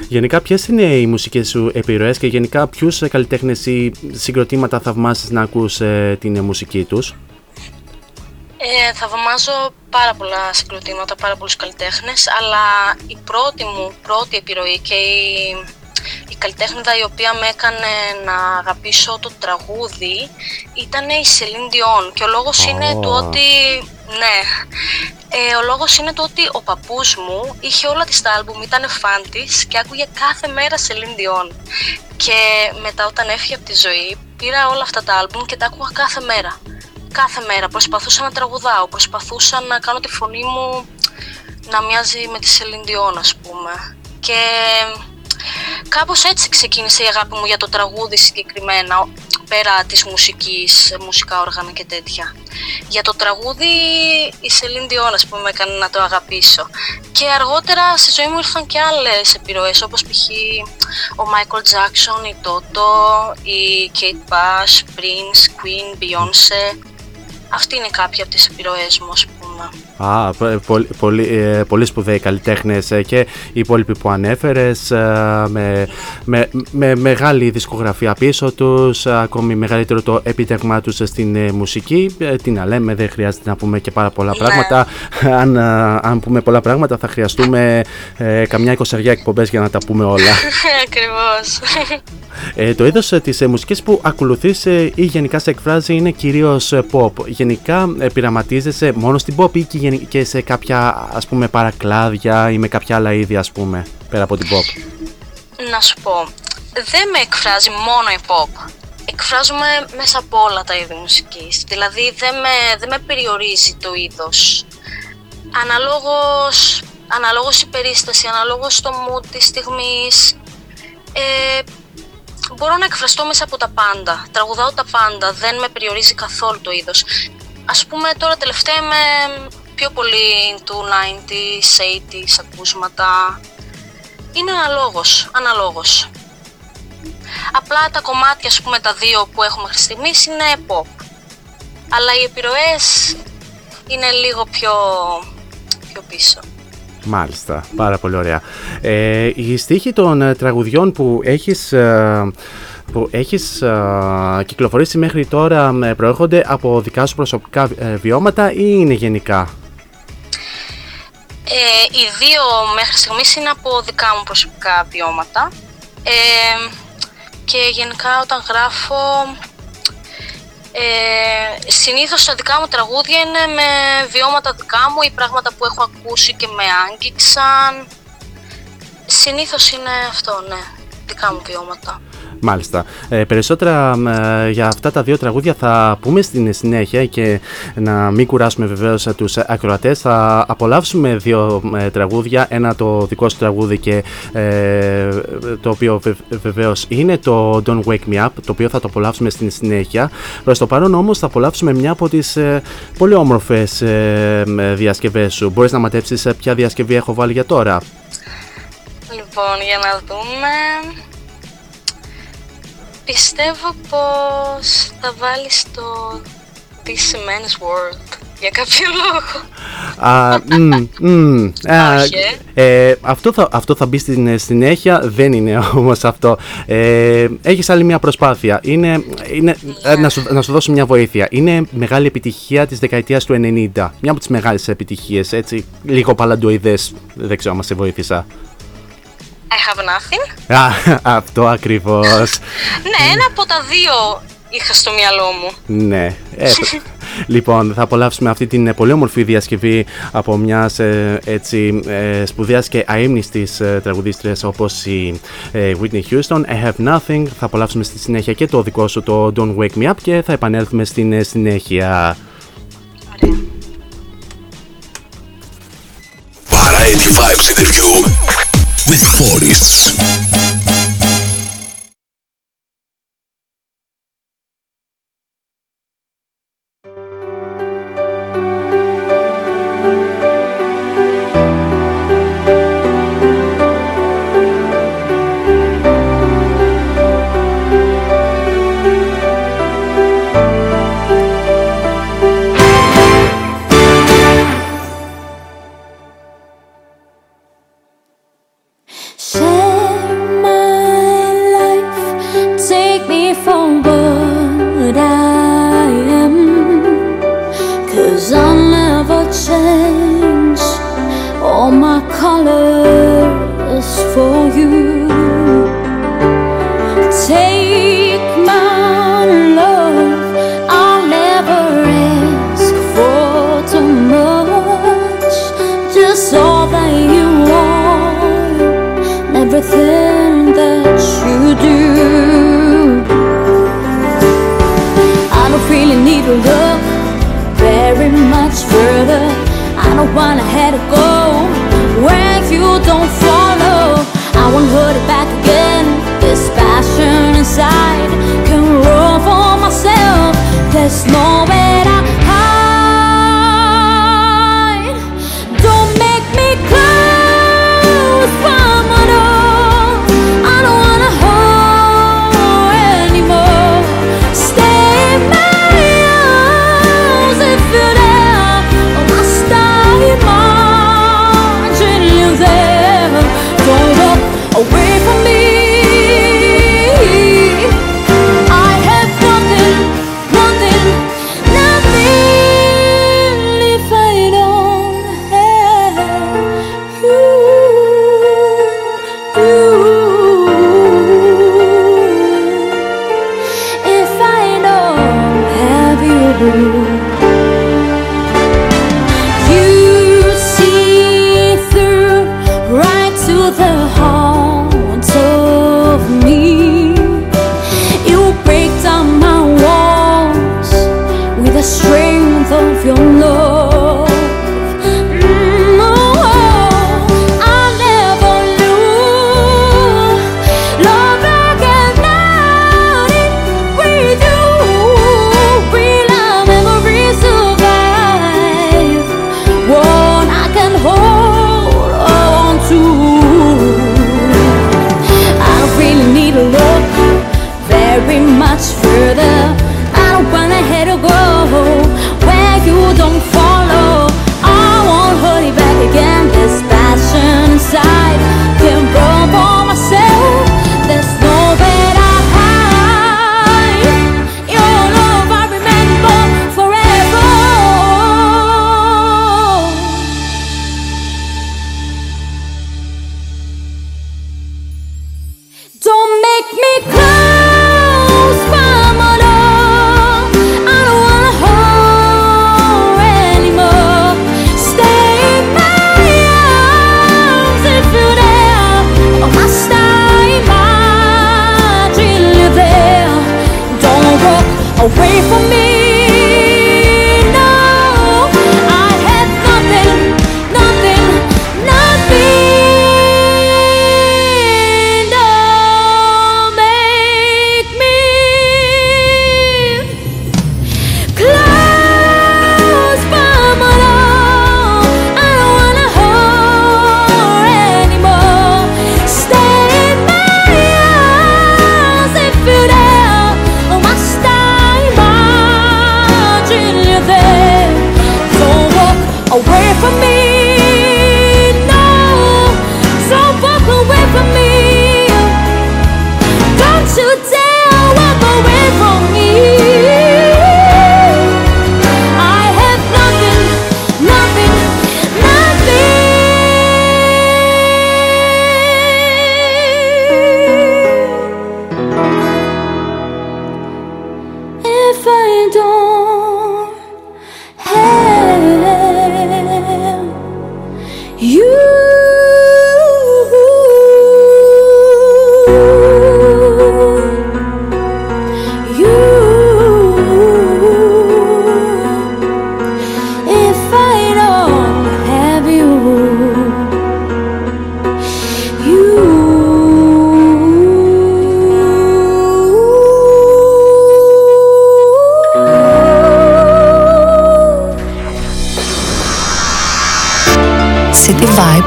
Γενικά, ποιες είναι οι μουσικές σου επιρροές και γενικά ποιους καλλιτέχνες ή συγκροτήματα θαυμάσει να ακούς ε, την μουσική τους; Ε, θαυμάζω πάρα πολλά συγκροτήματα, πάρα πολλούς καλλιτέχνες, αλλά η πρώτη μου, πρώτη επιρροή και η, η καλλιτέχνηδα η οποία με έκανε να αγαπήσω το τραγούδι ήταν η Celine Dion και ο λόγος είναι του ότι, ναι, ε, ο λόγος είναι το ότι ο παππούς μου είχε όλα της τα άλμπουμ, ήταν φαν της και άκουγε κάθε μέρα Celine Dion. Και μετά όταν έφυγε από τη ζωή πήρα όλα αυτά τα άλμπουμ και τα άκουγα κάθε μέρα κάθε μέρα. Προσπαθούσα να τραγουδάω, προσπαθούσα να κάνω τη φωνή μου να μοιάζει με τη Celine Dion, ας πούμε. Και κάπως έτσι ξεκίνησε η αγάπη μου για το τραγούδι συγκεκριμένα, πέρα της μουσικής, μουσικά όργανα και τέτοια. Για το τραγούδι η Celine Dion, ας πούμε, με έκανε να το αγαπήσω. Και αργότερα στη ζωή μου ήρθαν και άλλες επιρροές, όπως π.χ. ο Michael Jackson, οι Toto, η Kate Bush, Prince, Queen, Beyoncé. Αυτή είναι κάποια από τις επιρροές μου, ας πούμε. Α, πολύ, πολύ, ε, πολύ σπουδαίοι καλλιτέχνες ε, και οι υπόλοιποι που ανέφερες, ε, με, με, με, μεγάλη δισκογραφία πίσω τους, ακόμη μεγαλύτερο το επίτευγμά τους στην μουσική. Τι να λέμε, δεν χρειάζεται να πούμε και πάρα πολλά ναι. πράγματα. Αν, αν πούμε πολλά πράγματα, θα χρειαστούμε ε, καμιά εικοσαριά εκπομπές για να τα πούμε όλα. Ακριβώς. Ε, το είδος της μουσικής που ακολουθείς ή γενικά σε εκφράζει είναι κυρίως pop. Γενικά πειραματίζεσαι μόνο στην pop ή και και σε κάποια ας πούμε παρακλάδια ή με κάποια άλλα είδη ας πούμε πέρα από την pop; Να σου πω, δεν με εκφράζει μόνο η pop. Εκφράζομαι μέσα από όλα τα είδη μουσικής. Δηλαδή δεν με, δεν με περιορίζει το είδος. Αναλόγως, αναλόγως η περίσταση, αναλόγως το mood της στιγμής. Ε, μπορώ να εκφραστώ μέσα από τα πάντα. Τραγουδάω τα πάντα, δεν με περιορίζει καθόλου το είδος. Ας πούμε τώρα τελευταία είμαι πιο πολύ του 90s, 80s ακούσματα. Είναι αναλόγως, αναλόγως. Απλά τα κομμάτια, ας πούμε, τα δύο που έχουμε μέχρι στιγμής είναι pop. Αλλά οι επιρροές είναι λίγο πιο, πιο πίσω. Μάλιστα, πάρα πολύ ωραία. Ε, η στίχη των ε, τραγουδιών που έχεις... Ε, που έχεις κυκλοφορήσει μέχρι τώρα προέρχονται από δικά σου προσωπικά ε, βιώματα ή είναι γενικά; Ε, οι δύο μέχρι στιγμής είναι από δικά μου προσωπικά βιώματα ε, και γενικά όταν γράφω ε, συνήθως τα δικά μου τραγούδια είναι με βιώματα δικά μου ή πράγματα που έχω ακούσει και με άγγιξαν. Συνήθως είναι αυτό, ναι, δικά μου βιώματα. Μάλιστα. Ε, περισσότερα ε, για αυτά τα δύο τραγούδια θα πούμε στην συνέχεια και να μην κουράσουμε βεβαίως τους ακροατές. Θα απολαύσουμε δύο ε, τραγούδια. Ένα το δικό σου τραγούδι και ε, το οποίο βεβαίως είναι το Don't Wake Me Up, το οποίο θα το απολαύσουμε στην συνέχεια. Προς το παρόν όμως θα απολαύσουμε μια από τις πολύ όμορφες διασκευές σου. Μπορείς να ματέψεις ποια διασκευή έχω βάλει για τώρα; Λοιπόν, για να δούμε. Πιστεύω πως θα βάλεις το This Men's World για κάποιο λόγο. Α, μ, ε, αυτό, θα, αυτό θα μπει στην ε, συνέχεια, δεν είναι όμως αυτό. Ε, έχεις άλλη μια προσπάθεια. Είναι, είναι, ε, να, σου, να σου δώσω μια βοήθεια. Είναι μεγάλη επιτυχία της δεκαετίας του 90. Μια από τις μεγάλες επιτυχίες, έτσι, λίγο παλαντοειδές, δεν ξέρω αν σε βοήθησα. I have nothing. Α, αυτό ακριβώς. ναι, ένα από τα δύο είχα στο μυαλό μου. Ναι. Ε, λοιπόν, θα απολαύσουμε αυτή την πολύ όμορφη διασκευή από μιας ε, έτσι ε, σπουδαίας και αείμνηστης ε, τραγουδίστρια όπως η ε, Whitney Houston. I have nothing. Θα απολαύσουμε στη συνέχεια και το δικό σου το Don't Wake Me Up και θα επανέλθουμε στην ε, συνέχεια. Variety Vibes Interview with forests. run, I had to go where you don't follow. I won't hold it back again. This passion inside can rule for myself. There's no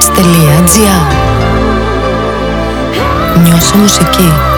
just a dream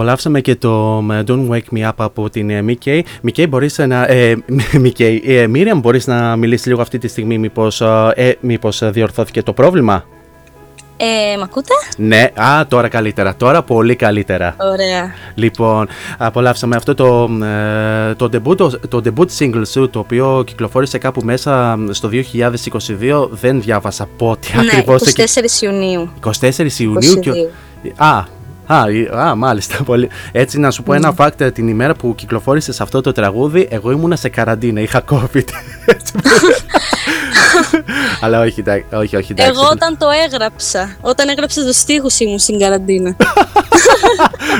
Απολαύσαμε και το ε, Don't Wake Me Up από την ε, Μικέι. Μικέι, μπορείς να. Ε, Μικέι, ε, Μίριαμ, μπορείς να μιλήσεις λίγο αυτή τη στιγμή, μήπως, ε, μήπως διορθώθηκε το πρόβλημα; Ε, μ' ακούτε; Ναι, α, τώρα καλύτερα. Τώρα πολύ καλύτερα. Ωραία. Λοιπόν, απολαύσαμε αυτό το, ε, το, debut, το, το debut single σου, το οποίο κυκλοφόρησε κάπου μέσα στο 2022. Δεν διάβασα πότε Ναι, ακριβώς. 24 Ιουνίου. 24 Ιουνίου. Και... 22. Α, Α, ε, α, μάλιστα. Πολύ. Έτσι, να σου πω ένα fact ε, την ημέρα που κυκλοφόρησε αυτό το τραγούδι, εγώ ήμουνα σε καραντίνα, είχα COVID. Έτσι. Αλλά όχι, εντάξει, όχι, όχι, εντάξει. Εγώ όταν το έγραψα, όταν έγραψα τους στίχους ήμουν στην καραντίνα.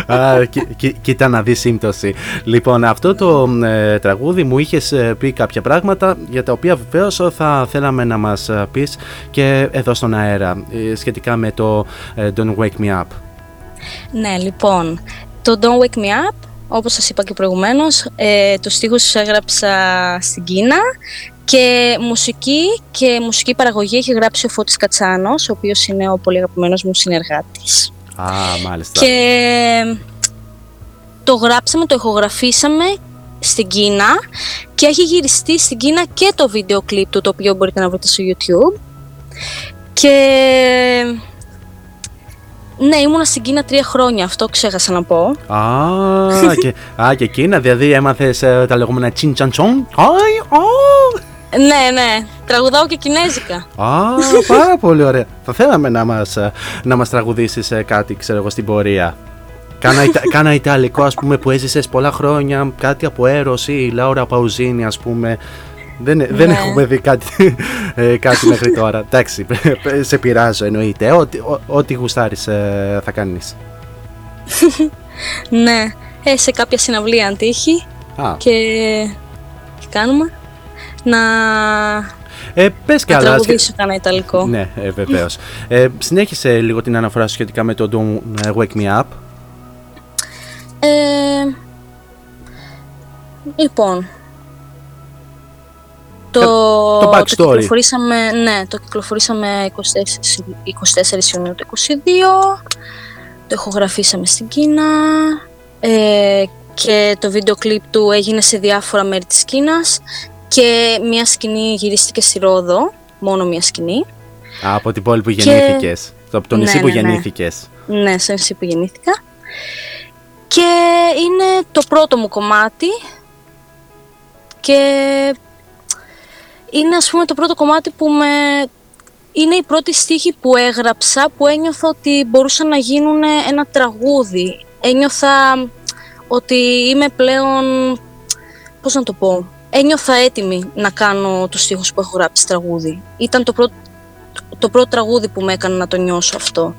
Α, κοι- κοι- κοίτα να δεις σύμπτωση. Λοιπόν, αυτό το ε, τραγούδι μου είχες ε, πει κάποια πράγματα για τα οποία βεβαίως θα θέλαμε να μας ε, πεις και εδώ στον αέρα ε, σχετικά με το ε, Don't Wake Me Up. Ναι, λοιπόν, το Don't Wake Me Up, όπως σας είπα και προηγουμένως, ε, τους στίχους τους έγραψα στην Κίνα και μουσική και μουσική παραγωγή έχει γράψει ο Φώτης Κατσάνος, ο οποίος είναι ο πολύ αγαπημένος μου συνεργάτης. Α, μάλιστα. Και το γράψαμε, το ηχογραφήσαμε στην Κίνα και έχει γυριστεί στην Κίνα και το βίντεο κλιπ του, το οποίο μπορείτε να βρείτε στο YouTube. Και ναι, ήμουνα στην Κίνα τρία χρόνια, αυτό ξέχασα να πω. Α, και, α, και Κίνα, δηλαδή έμαθες ε, τα λεγόμενα τσιν τσαν τσον. Άι, α. Ναι, ναι, τραγουδάω και κινέζικα. Α, πάρα πολύ ωραία. Θα θέλαμε να μας, ε, να μας τραγουδήσεις ε, κάτι, ξέρω εγώ, στην πορεία. Κάνα, Ιτα- κάνα Ιταλικό, ας πούμε, που έζησες πολλά χρόνια, κάτι από Έρος ή η Λάουρα Παουζίνη, ας πούμε. Δεν, δεν Ναι. έχουμε δει κάτι, ε, κάτι μέχρι τώρα. Εντάξει, σε πειράζω εννοείται. Ό,τι, ό, ό,τι γουστάρεις ε, θα κάνεις. ναι, ε, σε κάποια συναυλία αν τύχει Α. και τι κάνουμε. Να, Ε, πες και να άλλα. τραγουδήσω κανένα Ιταλικό. Ναι, ε, βεβαίως. Ε, συνέχισε λίγο την αναφορά σου σχετικά με το Don't ε, Wake Me Up. Ε, λοιπόν. Το, το backstory. κυκλοφορήσαμε, ναι, το κυκλοφορήσαμε 24, 24 Ιουνίου του 22. Το ηχογραφήσαμε στην Κίνα. Ε, και το βίντεο κλιπ του έγινε σε διάφορα μέρη της Κίνας. Και μια σκηνή γυρίστηκε στη Ρόδο. Μόνο μια σκηνή. Α, από την πόλη που Και- γεννήθηκες. Από το Ναι, νησί που ναι, ναι. γεννήθηκες. Ναι, στο νησί που γεννήθηκα. Και είναι το πρώτο μου κομμάτι και είναι ας πούμε το πρώτο κομμάτι που με... Είναι η πρώτη στίχη που έγραψα που ένιωθα ότι μπορούσαν να γίνουν ένα τραγούδι. Ένιωθα ότι είμαι πλέον, πώς να το πω, ένιωθα έτοιμη να κάνω τους στίχους που έχω γράψει τραγούδι. Ήταν το πρώτο, το πρώτο τραγούδι που με έκανε να το νιώσω αυτό.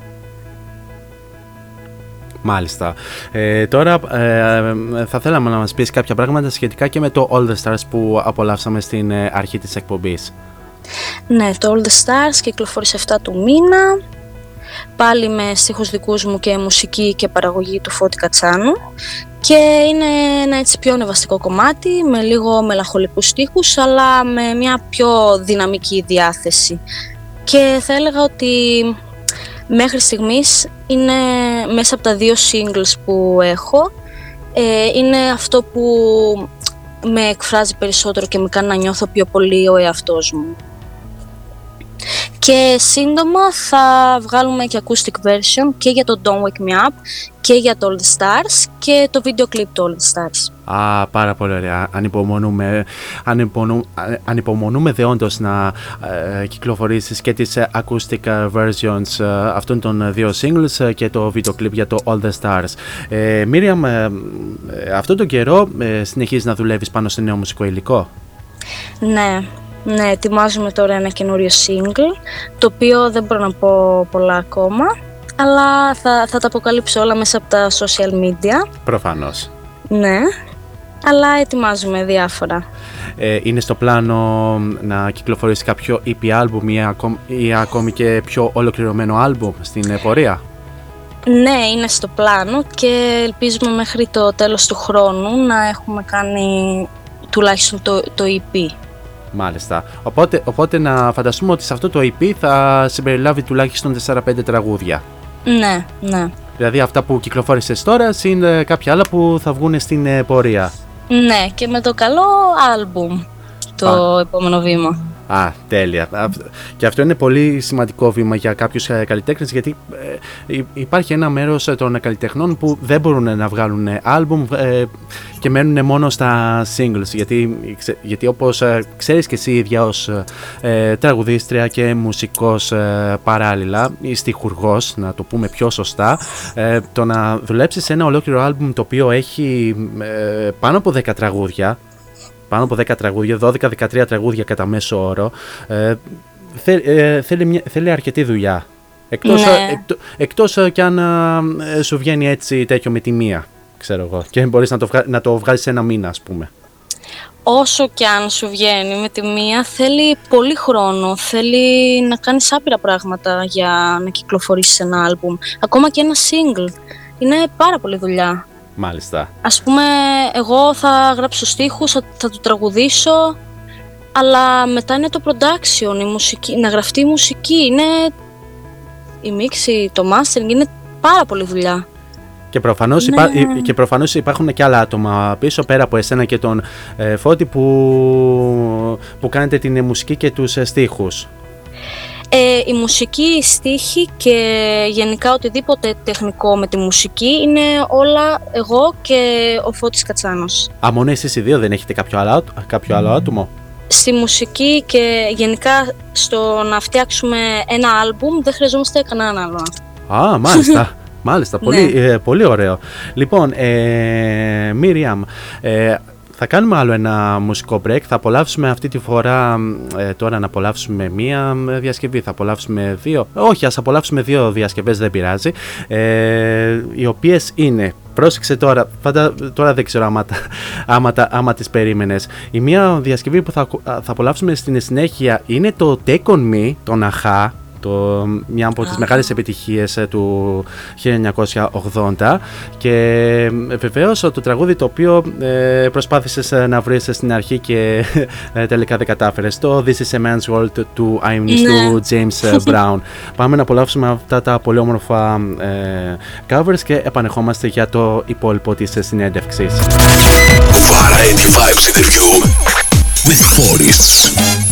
Μάλιστα. Ε, τώρα ε, θα θέλαμε να μας πεις κάποια πράγματα σχετικά και με το All The Stars που απολαύσαμε στην ε, αρχή της εκπομπής. Ναι, το All The Stars κυκλοφόρησε 7 του μήνα. Πάλι με στίχους δικούς μου και μουσική και παραγωγή του Φώτη Κατσάνου. Και είναι ένα έτσι πιο ανεβαστικό κομμάτι με λίγο μελαγχολικούς στίχους αλλά με μια πιο δυναμική διάθεση. Και θα έλεγα ότι μέχρι στιγμής είναι μέσα από τα δύο singles που έχω ε, είναι αυτό που με εκφράζει περισσότερο και με κάνει να νιώθω πιο πολύ ο εαυτός μου. Και σύντομα θα βγάλουμε και acoustic version και για το Don't Wake Me Up και για το All The Stars και το βίντεο κλιπ του All The Stars. Α, πάρα πολύ ωραία. Ανυπομονούμε, ανυπομονούμε, ανυπομονούμε δεόντως να ε, κυκλοφορήσεις και τις acoustic versions ε, αυτών των δύο singles ε, και το βίντεο κλιπ για το All The Stars. Ε, Μίριαμ, ε, αυτόν τον καιρό ε, συνεχίζεις να δουλεύεις πάνω σε νέο μουσικό υλικό; Ναι, ναι, ετοιμάζουμε τώρα ένα καινούριο single, το οποίο δεν μπορώ να πω πολλά ακόμα, αλλά θα, θα τα αποκαλύψω όλα μέσα από τα social media. Προφανώς. Ναι, αλλά ετοιμάζουμε διάφορα. Ε, είναι στο πλάνο να κυκλοφορήσει κάποιο EP album ή, ακόμη, ή ακόμη και πιο ολοκληρωμένο album στην πορεία; Ναι, είναι στο πλάνο και ελπίζουμε μέχρι το τέλος του χρόνου να έχουμε κάνει τουλάχιστον το, το EP. Μάλιστα. Οπότε, οπότε να φανταστούμε ότι σε αυτό το EP θα συμπεριλάβει τουλάχιστον 4-5 τραγούδια. Ναι, ναι. Δηλαδή αυτά που κυκλοφόρησες τώρα είναι κάποια άλλα που θα βγουν στην ε, πορεία. Ναι, και με το καλό άλμπουμ το επόμενο βήμα. Α, τέλεια. Και αυτό είναι πολύ σημαντικό βήμα για κάποιους ε, καλλιτέχνες γιατί ε, υπάρχει ένα μέρος των καλλιτεχνών που δεν μπορούν να βγάλουν άλμπουμ και μένουν μόνο στα singles γιατί, γιατί όπως ξέρεις και εσύ ίδια ως ε, τραγουδίστρια και μουσικός ε, παράλληλα ή στιχουργός να το πούμε πιο σωστά ε, το να δουλέψεις σε ένα ολόκληρο άλμπουμ το οποίο έχει πάνω από 10 τραγούδια πάνω από 10 τραγούδια, 12-13 τραγούδια κατά μέσο όρο θέλει, μια, θέλει αρκετή δουλειά Εκτός, ναι. εκτός, εκτός κι αν σου βγαίνει έτσι τέτοιο με τη μία ξέρω εγώ. Και μπορείς να το, βγα... να το βγάλεις ένα μήνα, ας πούμε. Όσο και αν σου βγαίνει με τη μία, θέλει πολύ χρόνο. Θέλει να κάνεις άπειρα πράγματα για να κυκλοφορήσεις ένα άλμπουμ. Ακόμα και ένα single. Είναι πάρα πολύ δουλειά. Μάλιστα. Ας πούμε, εγώ θα γράψω στίχους, θα, θα του τραγουδήσω, αλλά μετά είναι το production, η μουσική, να γραφτεί η μουσική, είναι η μίξη, το mastering, είναι πάρα πολύ δουλειά. Και προφανώς ναι. υπά... και προφανώς υπάρχουν και άλλα άτομα πίσω πέρα από εσένα και τον ε, Φώτη που... που κάνετε την μουσική και τους ε, στίχους. Ε, η μουσική, η στίχη και γενικά οτιδήποτε τεχνικό με τη μουσική είναι όλα εγώ και ο Φώτης Κατσάνος. Α, μόνο εσείς οι δύο δεν έχετε κάποιο άλλο, κάποιο άλλο άτομο; Στη μουσική και γενικά στο να φτιάξουμε ένα άλμπουμ δεν χρειαζόμαστε κανέναν άλλο. Α, μάλιστα. Μάλιστα, πολύ, ναι. ε, πολύ ωραίο. Λοιπόν, ε, Μίριαμ, ε, θα κάνουμε άλλο ένα μουσικό break. Θα απολαύσουμε αυτή τη φορά ε, τώρα να απολαύσουμε μία διασκευή. Θα απολαύσουμε δύο. Όχι, ας απολαύσουμε δύο διασκευές, δεν πειράζει. Ε, οι οποίες είναι Πρόσεξε τώρα, φαντα, τώρα δεν ξέρω άμα, άμα, άμα τις περίμενες. Η μία διασκευή που θα, θα απολαύσουμε στην συνέχεια είναι το Take On Me, τον Αχά, το, μια από τις μεγάλες επιτυχίες ε, του 1980 και ε, βεβαίως το τραγούδι το οποίο ε, προσπάθησες ε, να βρεις στην αρχή και τελικά δεν κατάφερες. Το This is a Man's World του, I'm ναι. του James Brown πάμε να απολαύσουμε αυτά τα πολύ όμορφα ε, covers και επανεχόμαστε για το υπόλοιπο της συνέντευξης. Variety Vibes Interview with Forests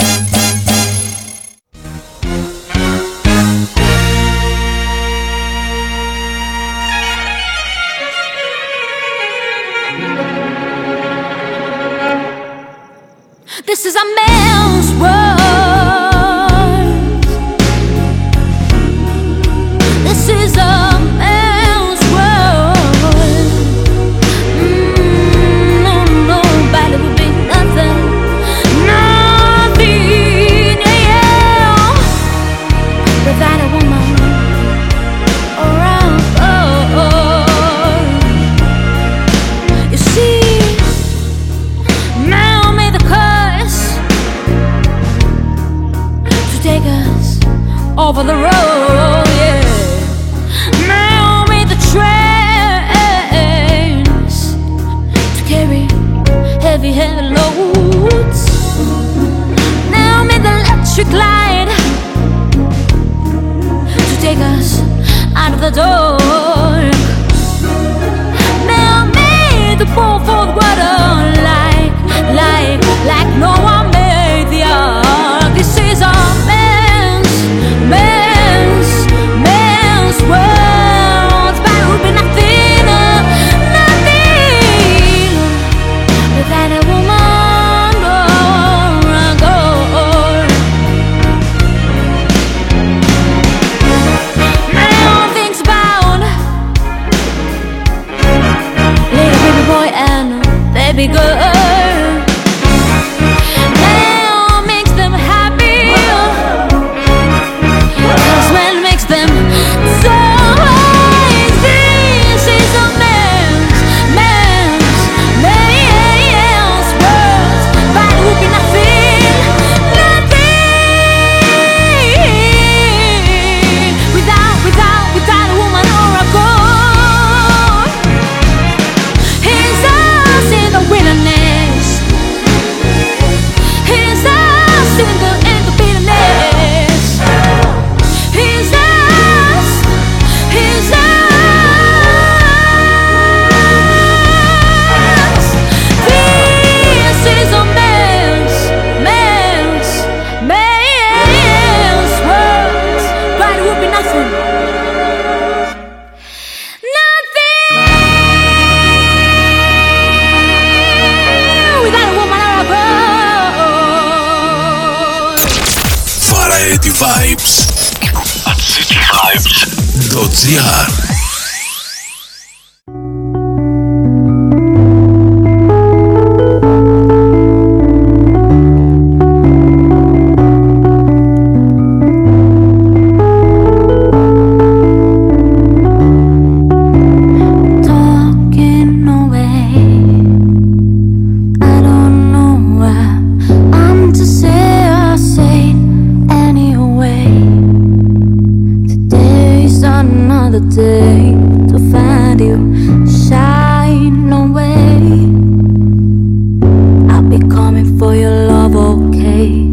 for your love, okay?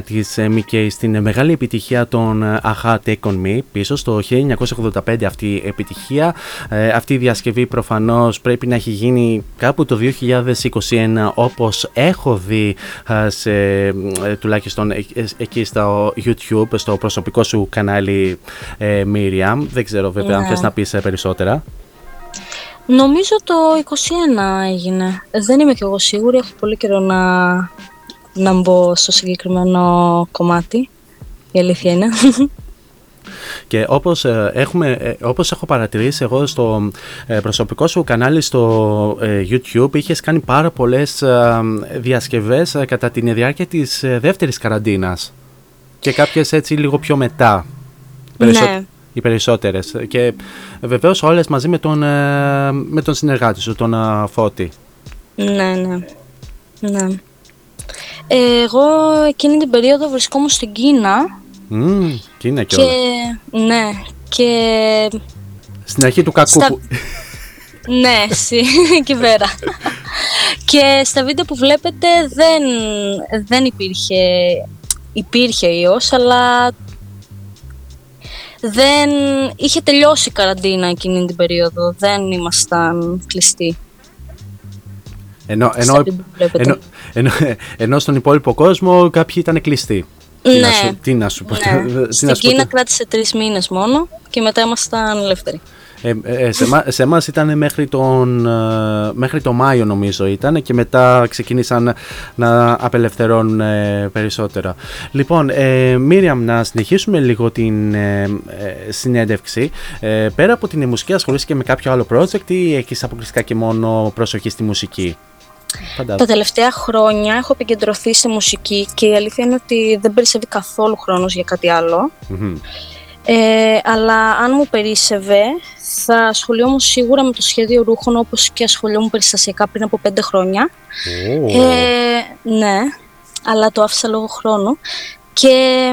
Της ε, της Μικέη στην μεγάλη επιτυχία των ε, Aha Take πίσω στο 1985 αυτή η επιτυχία. Ε, αυτή η διασκευή προφανώς πρέπει να έχει γίνει κάπου το 2021 όπως έχω δει σε, τουλάχιστον εκεί στο YouTube, στο προσωπικό σου κανάλι Μίριαμ. Δεν ξέρω βέβαια αν ναι. θες να πεις περισσότερα. Νομίζω το 21 έγινε. Δεν είμαι κι εγώ σίγουρη, έχω πολύ καιρό να να μπω στο συγκεκριμένο κομμάτι. Η αλήθεια είναι. Και όπως, ε, έχουμε, ε, όπως έχω παρατηρήσει εγώ στο ε, προσωπικό σου κανάλι στο YouTube είχες κάνει πάρα πολλές διασκευές κατά τη διάρκεια της δεύτερης καραντίνας και κάποιες έτσι λίγο πιο μετά. Ναι. Οι περισσότερες και βεβαίως όλες μαζί με τον, με τον συνεργάτη σου, τον Φώτη. Ναι, ναι. ναι. Εγώ εκείνη την περίοδο βρισκόμουν στην Κίνα Mm, Κίνα και, ναι, και... Στην αρχή του κακού στα... που... ναι, εκεί πέρα. και στα βίντεο που βλέπετε δεν, δεν υπήρχε, υπήρχε ιός, αλλά δεν είχε τελειώσει η καραντίνα εκείνη την περίοδο, δεν ήμασταν κλειστοί. Ενώ, ενώ, ενώ, ενώ, ενώ, στον υπόλοιπο κόσμο κάποιοι ήταν κλειστοί. Ναι. να σου, τι να σου πω. Ναι. Στην Κίνα κράτησε τρεις μήνες μόνο και μετά ήμασταν ελεύθεροι. Ε, ε, σε, εμάς ήταν μέχρι τον, ε, μέχρι το Μάιο νομίζω ήταν και μετά ξεκίνησαν να απελευθερώνουν ε, περισσότερα. Λοιπόν, ε, Μίριαμ, να συνεχίσουμε λίγο την ε, συνέντευξη. πέρα από την μουσική ασχολείσαι και με κάποιο άλλο project ή έχεις αποκλειστικά και μόνο προσοχή στη μουσική; Τα τελευταία χρόνια έχω επικεντρωθεί στη μουσική και η αλήθεια είναι ότι δεν περισσεύει καθόλου χρόνος για κάτι Ε, αλλά αν μου περίσευε, θα ασχολιόμουν σίγουρα με το σχέδιο ρούχων όπως και ασχολιόμουν περιστασιακά πριν από πέντε χρόνια. Ε, ναι, αλλά το άφησα λόγω χρόνου. Και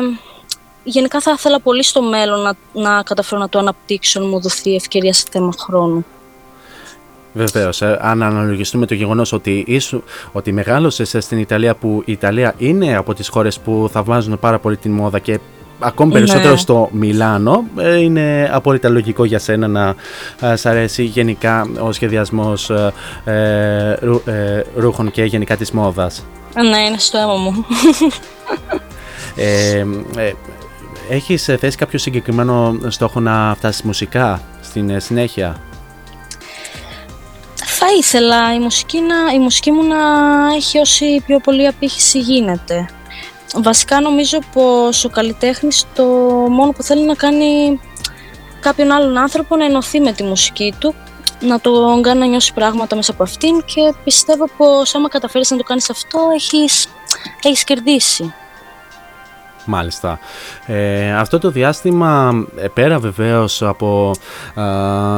γενικά θα ήθελα πολύ στο μέλλον να, να καταφέρω να το αναπτύξω, να μου δοθεί ευκαιρία σε θέμα χρόνου. Βεβαίως, ε, αν αναλογιστούμε το γεγονός ότι, ήσου, ότι μεγάλωσες στην Ιταλία, που η Ιταλία είναι από τις χώρες που θαυμάζουν πάρα πολύ την μόδα και ακόμη περισσότερο ναι. στο Μιλάνο, ε, είναι απόλυτα λογικό για σένα να ε, σ' αρέσει γενικά ο σχεδιασμός ε, ρου, ρούχων και γενικά της μόδας. Ναι, είναι στο αίμα μου. ε, έχεις θέσει κάποιο συγκεκριμένο στόχο να φτάσεις μουσικά στην συνέχεια; Θα ήθελα η μουσική, να, η μουσική μου να έχει όση πιο πολύ απήχηση γίνεται. Βασικά νομίζω πως ο καλλιτέχνης το μόνο που θέλει να κάνει κάποιον άλλον άνθρωπο να ενωθεί με τη μουσική του, να τον κάνει να νιώσει πράγματα μέσα από αυτήν και πιστεύω πως άμα καταφέρεις να το κάνεις αυτό έχεις, έχεις κερδίσει. Μάλιστα. Ε, αυτό το διάστημα, ε, πέρα βεβαίως από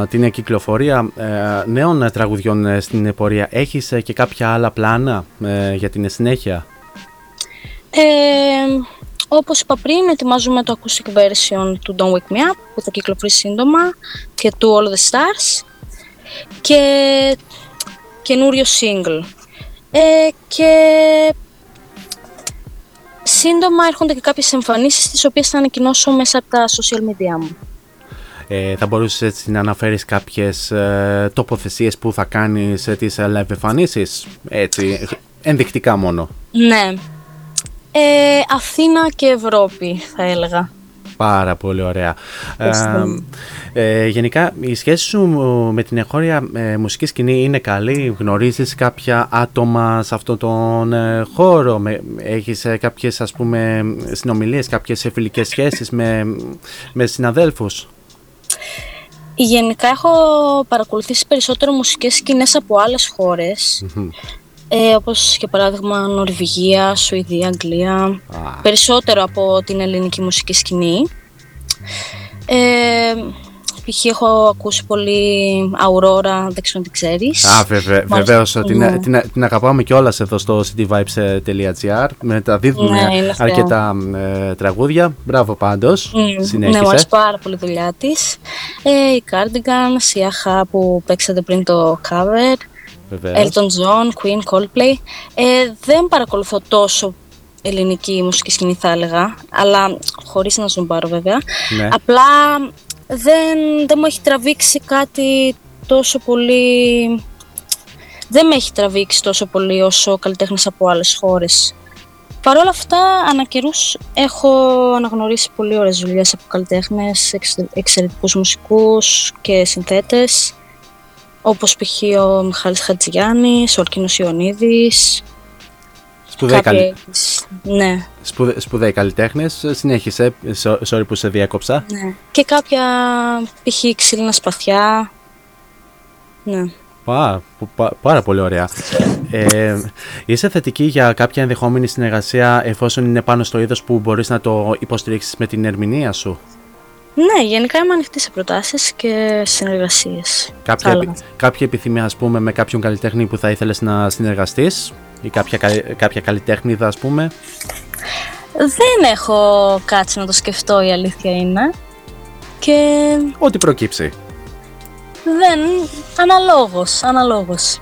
την κυκλοφορία ε, νέων τραγουδιών ε, στην πορεία, έχεις και κάποια άλλα πλάνα για την συνέχεια; Ε, όπως είπα πριν, ετοιμάζουμε το acoustic version του Don't Wake Me Up που θα κυκλοφορήσει σύντομα και του All the Stars και καινούριο single. και σύντομα έρχονται και κάποιες εμφανίσεις τις οποίες θα ανακοινώσω μέσα από τα social media μου. Ε, θα μπορούσες έτσι να αναφέρεις κάποιες ε, τοποθεσίες που θα κάνεις ε, τις live εμφανίσεις, έτσι, ενδεικτικά μόνο. Ναι. Ε, Αθήνα και Ευρώπη θα έλεγα. Πάρα πολύ ωραία. Ε, γενικά η σχέση σου με την εγχώρια ε, μουσική σκηνή είναι καλή, γνωρίζεις κάποια άτομα σε αυτόν τον ε, χώρο, με, έχεις ε, κάποιες ας πούμε συνομιλίες, κάποιες φιλικές σχέσεις με, με συναδέλφους; Γενικά έχω παρακολουθήσει περισσότερο μουσικές σκηνές από άλλες ε, όπως για παράδειγμα Νορβηγία, Σουηδία, Αγγλία, περισσότερο από την ελληνική μουσική σκηνή. Ε, π.χ. έχω ακούσει πολύ Αουρόρα, δεν ξέρω αν την ξέρεις. Α, βεβαι, βεβαίως, την, ναι. την, την αγαπάμε κιόλας εδώ στο cityvibes.gr. Μεταδίδουμε ναι, αρκετά ε, τραγούδια. Μπράβο πάντως, mm, συνέχισες. Ναι, μου αρέσει πάρα πολύ η δουλειά της. Ε, η Cardigan, η Αχά που παίξατε πριν το cover. Βεβαίως. Elton John, Queen, Coldplay. Ε, δεν παρακολουθώ τόσο ελληνική μουσική σκηνή θα έλεγα, αλλά χωρίς να ζουμπάρω βέβαια. Ναι. Απλά δεν, δεν μου έχει τραβήξει κάτι τόσο πολύ... Δεν με έχει τραβήξει τόσο πολύ όσο καλλιτέχνες από άλλες χώρες. Παρ' όλα αυτά, ανα καιρούς έχω αναγνωρίσει πολύ ωραίες δουλειές από καλλιτέχνες, εξαιρετικούς μουσικούς και συνθέτες όπως π.χ. ο Μιχάλης Χατζηγιάννης, ο Ορκίνος Ιωνίδης. Σπουδαίοι, καλ... ναι. Σπουδα... Σπουδαίοι καλλιτέχνες, συνέχισε, sorry που σε διέκοψα. Ναι. Και κάποια π.χ. ξύλινα σπαθιά. Ναι. Πά, πά, πάρα πολύ ωραία. Ε, είσαι θετική για κάποια ενδεχόμενη συνεργασία εφόσον είναι πάνω στο είδος που μπορείς να το υποστηρίξεις με την ερμηνεία σου; Ναι, γενικά είμαι ανοιχτή σε προτάσεις και συνεργασίες. Κάποια, κάποια επιθυμία, ας πούμε, με κάποιον καλλιτέχνη που θα ήθελες να συνεργαστείς; Ή κάποια, κάποια καλλιτέχνηδα, ας πούμε; Δεν έχω κάτσει να το σκεφτώ, η αλήθεια είναι. Και... Ό,τι προκύψει. Δεν, αναλόγως, αναλόγως.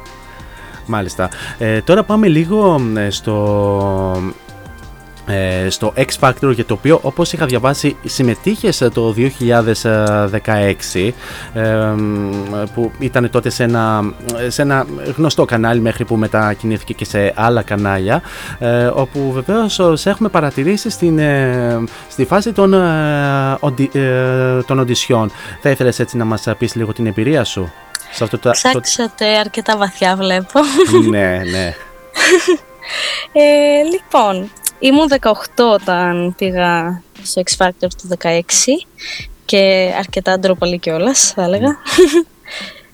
Μάλιστα. Ε, τώρα πάμε λίγο ε, στο ε, στο X Factor για το οποίο όπως είχα διαβάσει συμμετείχες το 2016 που ήταν τότε σε ένα, σε ένα γνωστό κανάλι μέχρι που μετακινήθηκε και σε άλλα κανάλια ε, όπου βεβαίως σε έχουμε παρατηρήσει στην, ε, στη φάση των, των οντισιών. Θα ήθελες έτσι να μας πεις λίγο την εμπειρία σου; Σε αυτό το, Ψάξατε αρκετά βαθιά βλέπω. ναι, ναι. Ε, λοιπόν, Ήμουν 18 όταν πήγα στο X Factor του 16 και αρκετά ντροπαλή κιόλας, θα έλεγα.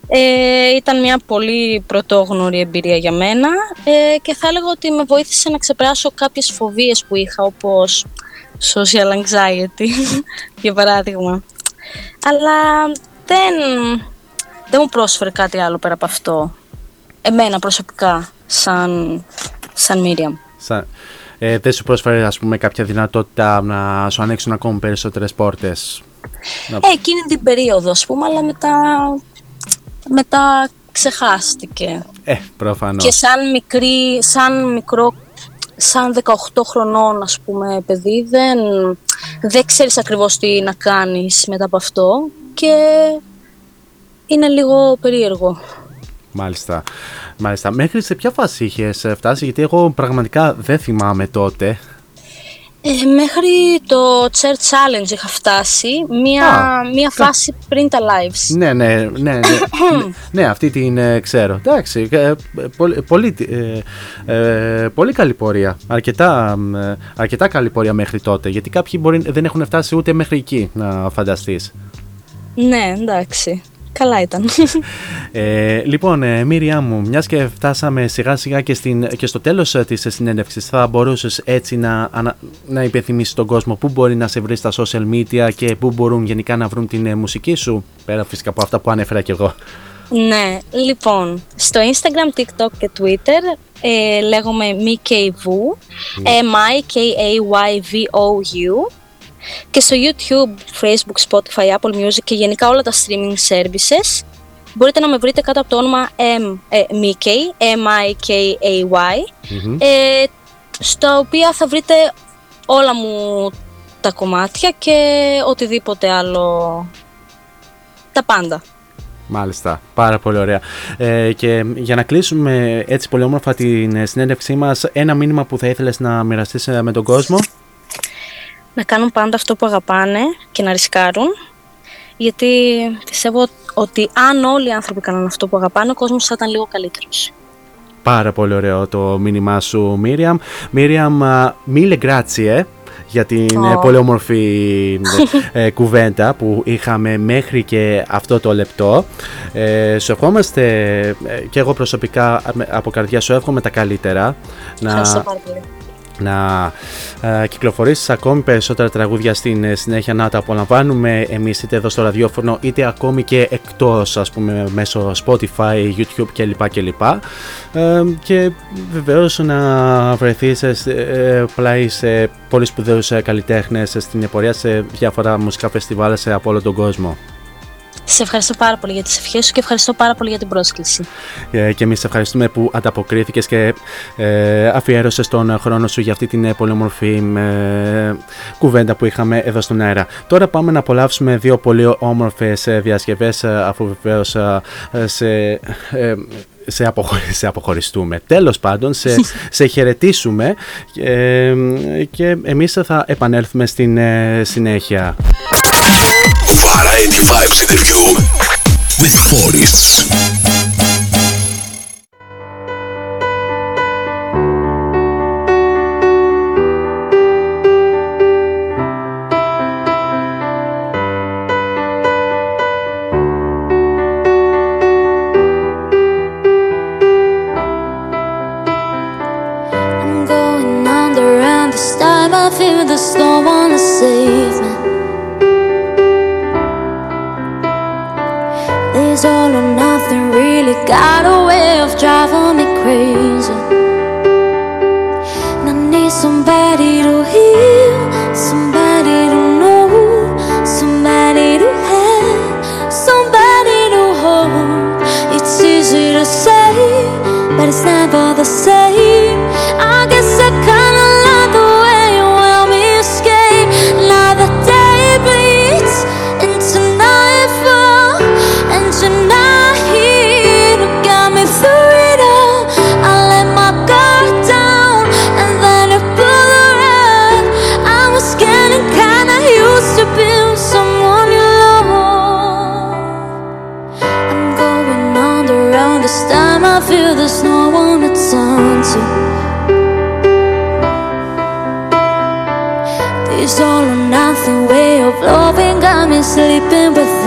Ε, ήταν μια πολύ πρωτόγνωρη εμπειρία για μένα ε, και θα έλεγα ότι με βοήθησε να ξεπεράσω κάποιες φοβίες που είχα όπως social anxiety για παράδειγμα αλλά δεν, δεν μου πρόσφερε κάτι άλλο πέρα από αυτό εμένα προσωπικά σαν, σαν Miriam. Σαν, ε, δεν σου πρόσφερε ας πούμε κάποια δυνατότητα να σου ανοίξουν ακόμη περισσότερες πόρτες. Ε, εκείνη την περίοδο ας πούμε, αλλά μετά, μετά ξεχάστηκε. Ε, προφανώς. Και σαν, μικρή, σαν μικρό, σαν 18 χρονών ας πούμε παιδί δεν, δεν ξέρεις ακριβώς τι να κάνεις μετά από αυτό και είναι λίγο περίεργο. Μάλιστα. Μάλιστα. Μέχρι σε ποια φάση είχες φτάσει, γιατί εγώ πραγματικά δεν θυμάμαι τότε. Ε, μέχρι το Church Challenge είχα φτάσει, μία, μία φάση πριν τα lives. Ναι, ναι, ναι, ναι, ναι, αυτή την ε, ξέρω. Εντάξει, ε, πολύ, πολύ, ε, πολύ καλή πορεία, αρκετά, αρκετά καλή πορεία μέχρι τότε, γιατί κάποιοι μπορεί, δεν έχουν φτάσει ούτε μέχρι εκεί, να φανταστείς. Ναι, εντάξει. Καλά ήταν. Ε, λοιπόν, ε, Μύρια μου, μιας και φτάσαμε σιγά σιγά και, στην, και στο τέλος ε, της συνέντευξης, θα μπορούσες έτσι να, να, να υπενθυμίσεις τον κόσμο πού μπορεί να σε βρει στα social media και πού μπορούν γενικά να βρουν την ε, μουσική σου, πέρα φυσικά από αυτά που ανέφερα κι εγώ. Ναι, λοιπόν, στο Instagram, TikTok και Twitter ε, λέγομαι Mikayvu, M-I-K-A-Y-V-O-U και στο YouTube, Facebook, Spotify, Apple Music και γενικά όλα τα streaming services μπορείτε να με βρείτε κάτω από το όνομα M, ε, Mickey, M-I-K-A-Y ε, στα οποία θα βρείτε όλα μου τα κομμάτια και οτιδήποτε άλλο τα πάντα. Μάλιστα, πάρα πολύ ωραία. Ε, και για να κλείσουμε έτσι πολύ όμορφα την συνέντευξή μας, ένα μήνυμα που θα ήθελες να μοιραστείς με τον κόσμο; Να κάνουν πάντα αυτό που αγαπάνε και να ρισκάρουν. Γιατί πιστεύω ότι αν όλοι οι άνθρωποι κάνουν αυτό που αγαπάνε, ο κόσμος θα ήταν λίγο καλύτερος. Πάρα πολύ ωραίο το μήνυμά σου, Μίριαμ. Μίριαμ, μίλε γκράτσιε για την oh. πολύ όμορφη ε, κουβέντα που είχαμε μέχρι και αυτό το λεπτό. Ε, σου ευχόμαστε και εγώ προσωπικά από καρδιά σου εύχομαι τα καλύτερα. Ευχαριστώ πάρα πολύ να ε, κυκλοφορήσεις ακόμη περισσότερα τραγούδια στην ε, συνέχεια να τα απολαμβάνουμε εμείς είτε εδώ στο ραδιόφωνο είτε ακόμη και εκτός ας πούμε μέσω Spotify, YouTube κλπ κλπ ε, και βεβαίως να βρεθείς ε, πλάι σε πολύ σπουδαίους καλλιτέχνες στην πορεία σε διάφορα μουσικά φεστιβάλ από όλο τον κόσμο. Σε ευχαριστώ πάρα πολύ για τις ευχές σου και ευχαριστώ πάρα πολύ για την πρόσκληση. Ε, και εμείς ευχαριστούμε που ανταποκρίθηκες και ε, αφιέρωσες τον χρόνο σου για αυτή την ε, πολύ όμορφη ε, κουβέντα που είχαμε εδώ στον αέρα. Τώρα πάμε να απολαύσουμε δύο πολύ όμορφες ε, διασκευές αφού βεβαίως σε σε, σε αποχωριστούμε. Τέλος πάντων, σε, σε χαιρετήσουμε και εμείς θα επανέλθουμε στην συνέχεια. Variety Vibes interview with Forests. Got a way of driving me crazy. And I need somebody to hear, somebody to know, somebody to have, somebody to hold. It's easy to say, but it's never the same.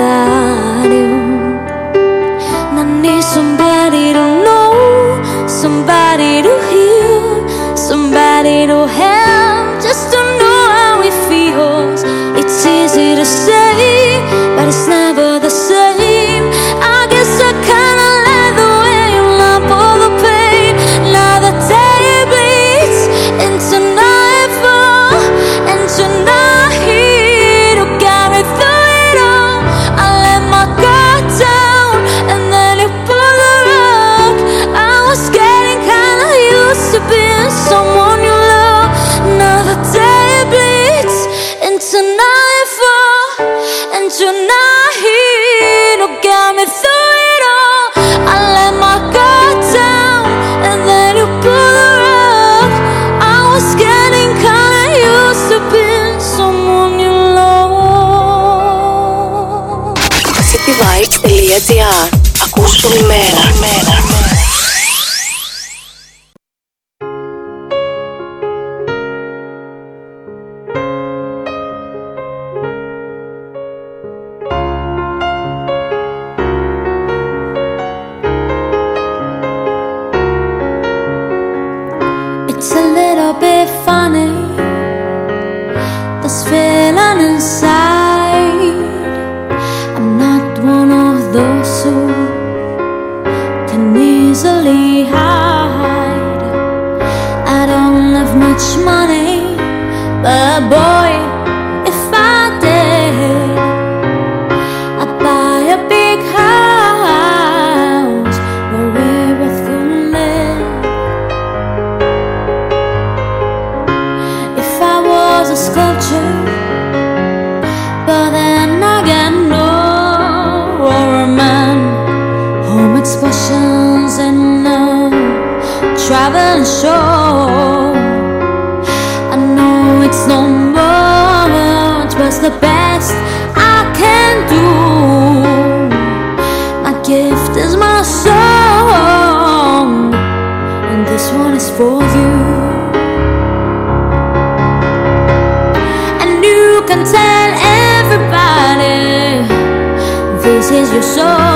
other Mela. mad. sol.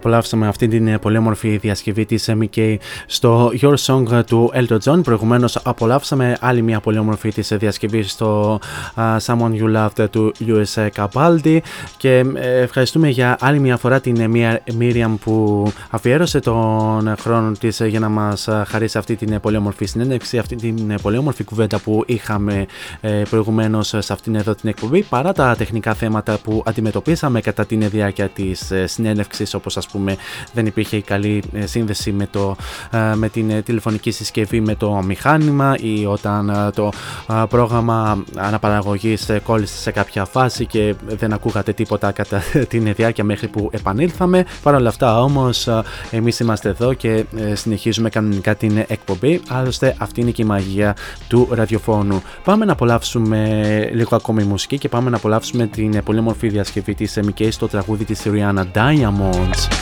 Απολαύσαμε αυτή την ε, πολύ όμορφη διασκευή της MK στο Your Song του Elton John. Προηγουμένως απολαύσαμε άλλη μια πολύ όμορφη της διασκευή στο α, Someone You Loved του US Capaldi και ε, ευχαριστούμε για άλλη μια φορά την ε, Miriam που αφιέρωσε τον χρόνο της ε, για να μας ε, χαρίσει αυτή την ε, πολύ όμορφη συνέντευξη, αυτή την ε, πολύ όμορφη κουβέντα που είχαμε ε, προηγουμένως σε αυτήν εδώ την εκπομπή παρά τα τεχνικά θέματα που αντιμετωπίσαμε κατά την διάρκεια της ε, συνέντευξης όπως ας πούμε δεν υπήρχε η καλή ε, σύνδεση με, το, ε, με την ε, τηλεφωνική συσκευή με το μηχάνημα ή όταν ε, το ε, πρόγραμμα αναπαραγωγής ε, κόλλησε σε κάποια φάση και δεν ακούγατε τίποτα κατά την διάρκεια μέχρι που επανήλθαμε. Παρ' όλα αυτά όμως ε, εμείς είμαστε εδώ και ε, συνεχίζουμε κανονικά την εκπομπή. Άλλωστε αυτή είναι και η μαγεία του ραδιοφώνου. Πάμε να απολαύσουμε λίγο ακόμη μουσική και πάμε να απολαύσουμε την ε, πολύ μορφή διασκευή της MK στο τραγούδι της Rihanna Diamonds.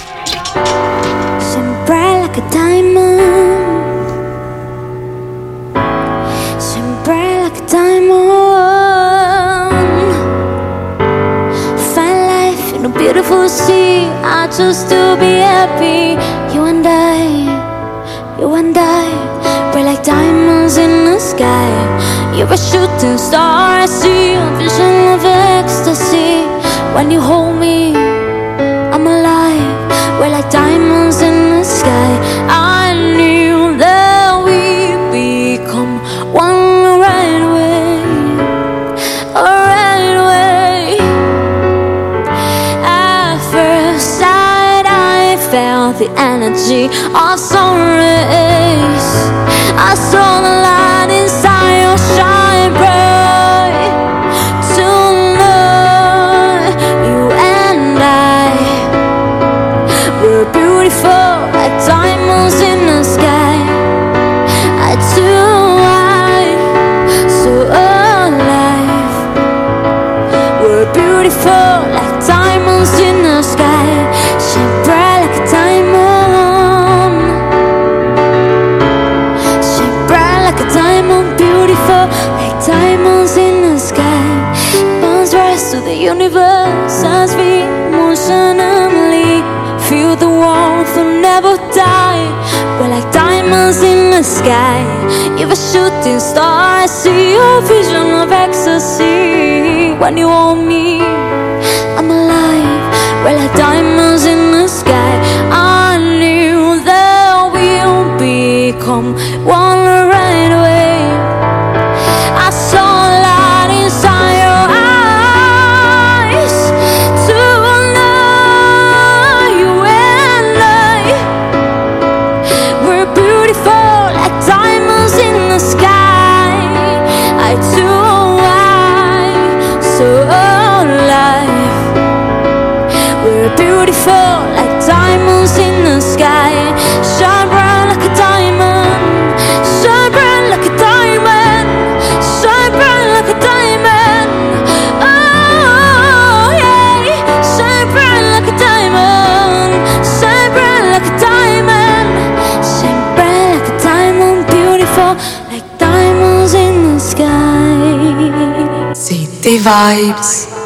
Shine bright like a diamond. Shine bright like a diamond. Find life in a beautiful sea. I choose to be happy. You and I, you and I, bright like diamonds in the sky. You're a shooting star. I see a vision of ecstasy when you hold me. Diamonds in the sky. I knew that we'd become one right away, right away. At first sight, I felt the energy of sun rays. I saw the light the sky. You're a shooting star. I see your vision of ecstasy when you hold me. I'm alive. We're like diamonds in the sky. I knew that we'll become Vibes.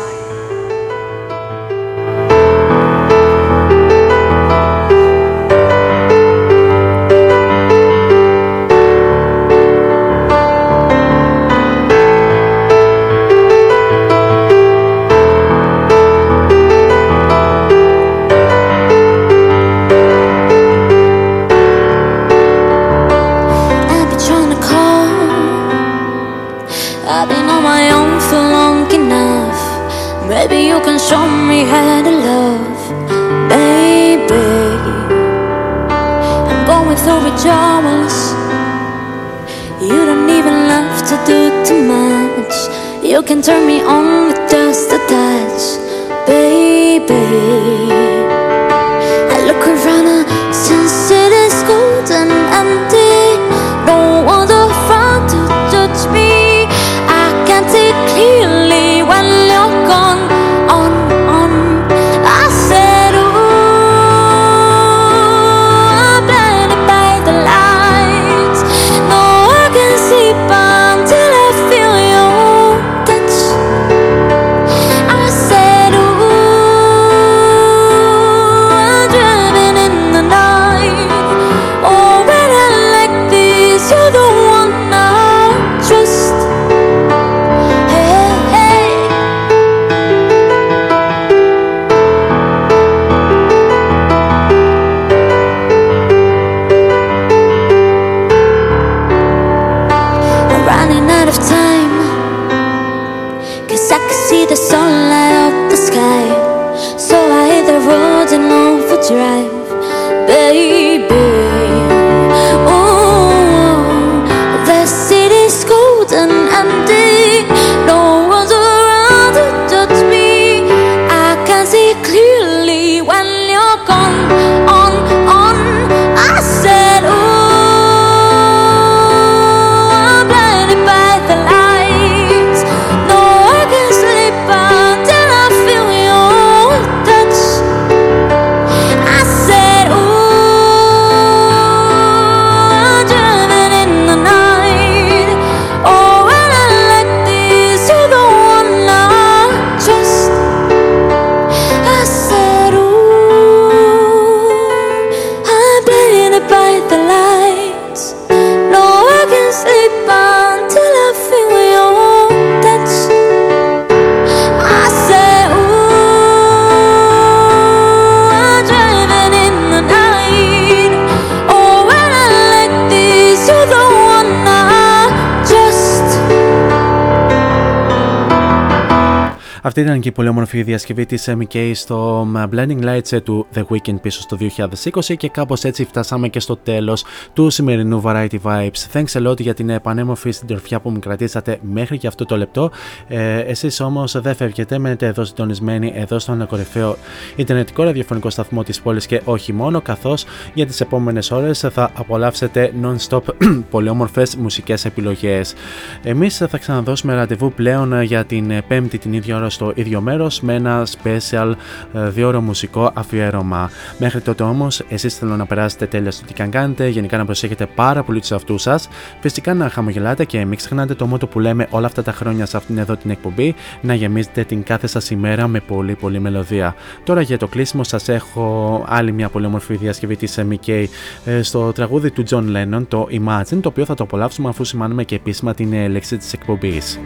Και η πολύ όμορφη διασκευή της MK στο Blending Lights του The Weekend πίσω στο 2020 και κάπως έτσι φτάσαμε και στο τέλος του σημερινού Variety Vibes. Thanks a lot για την πανέμορφη συντροφιά που μου κρατήσατε μέχρι και αυτό το λεπτό. Ε, εσείς όμως δεν φεύγετε, μένετε εδώ συντονισμένοι εδώ στον κορυφαίο Ιντερνετικό ραδιοφωνικό σταθμό της πόλης και όχι μόνο, καθώς για τις επόμενες ώρες θα απολαύσετε non-stop πολύ όμορφες μουσικές επιλογές. Εμείς θα ξαναδώσουμε ραντεβού πλέον για την πέμπτη την ίδια ώρα στο ίδιο μέρος με ένα special ε, δύο ώρο μουσικό αφιέρωμα. Μέχρι τότε όμως εσείς θέλω να περάσετε τέλεια στο τι καν κάνετε, γενικά να προσέχετε πάρα πολύ τους εαυτούς σας, φυσικά να χαμογελάτε και μην ξεχνάτε το μότο που λέμε όλα αυτά τα χρόνια σε αυτήν εδώ την εκπομπή, να γεμίζετε την κάθε σας ημέρα με πολύ πολύ μελωδία. Τώρα για το κλείσιμο σας έχω άλλη μια πολύ όμορφη διασκευή της MK ε, στο τραγούδι του John Lennon, το Imagine, το οποίο θα το απολαύσουμε αφού σημάνουμε και επίσημα την έλεξη της εκπομπής.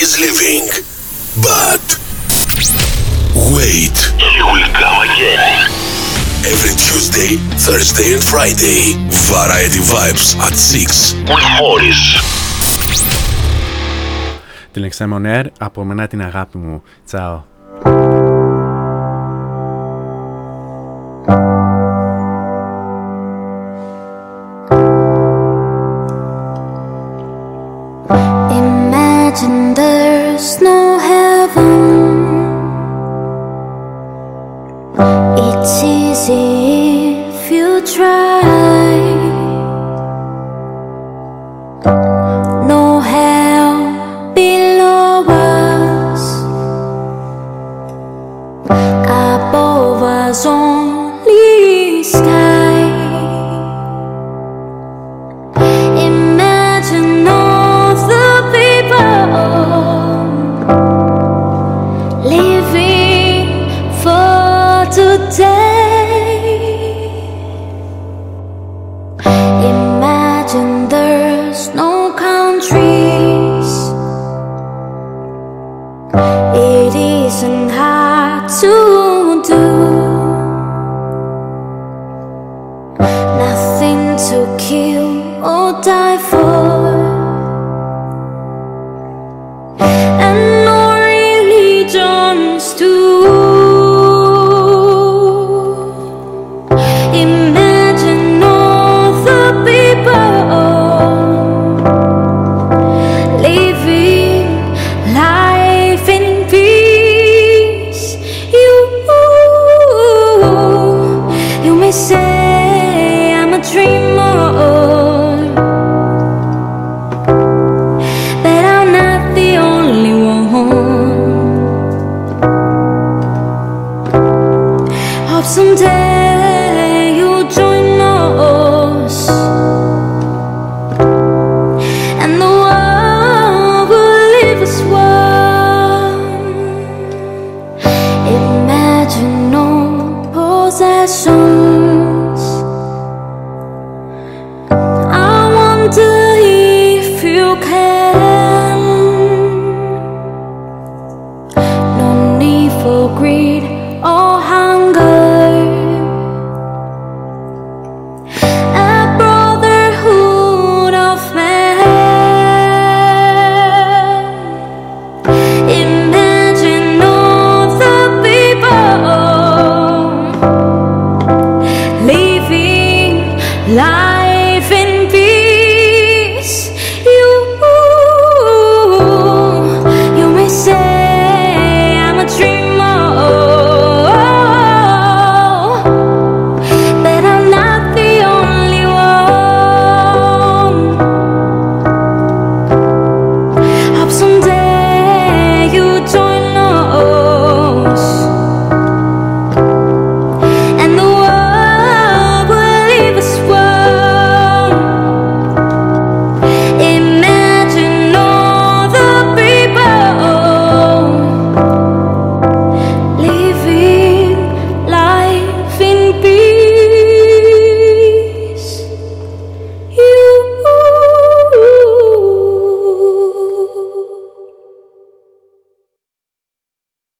and he's leaving. But wait, he will come again. Every Tuesday, Thursday, and Friday, Variety Vibes at 6 with Morris. Την Extreme On Air, από μένα την αγάπη μου. Τσάω.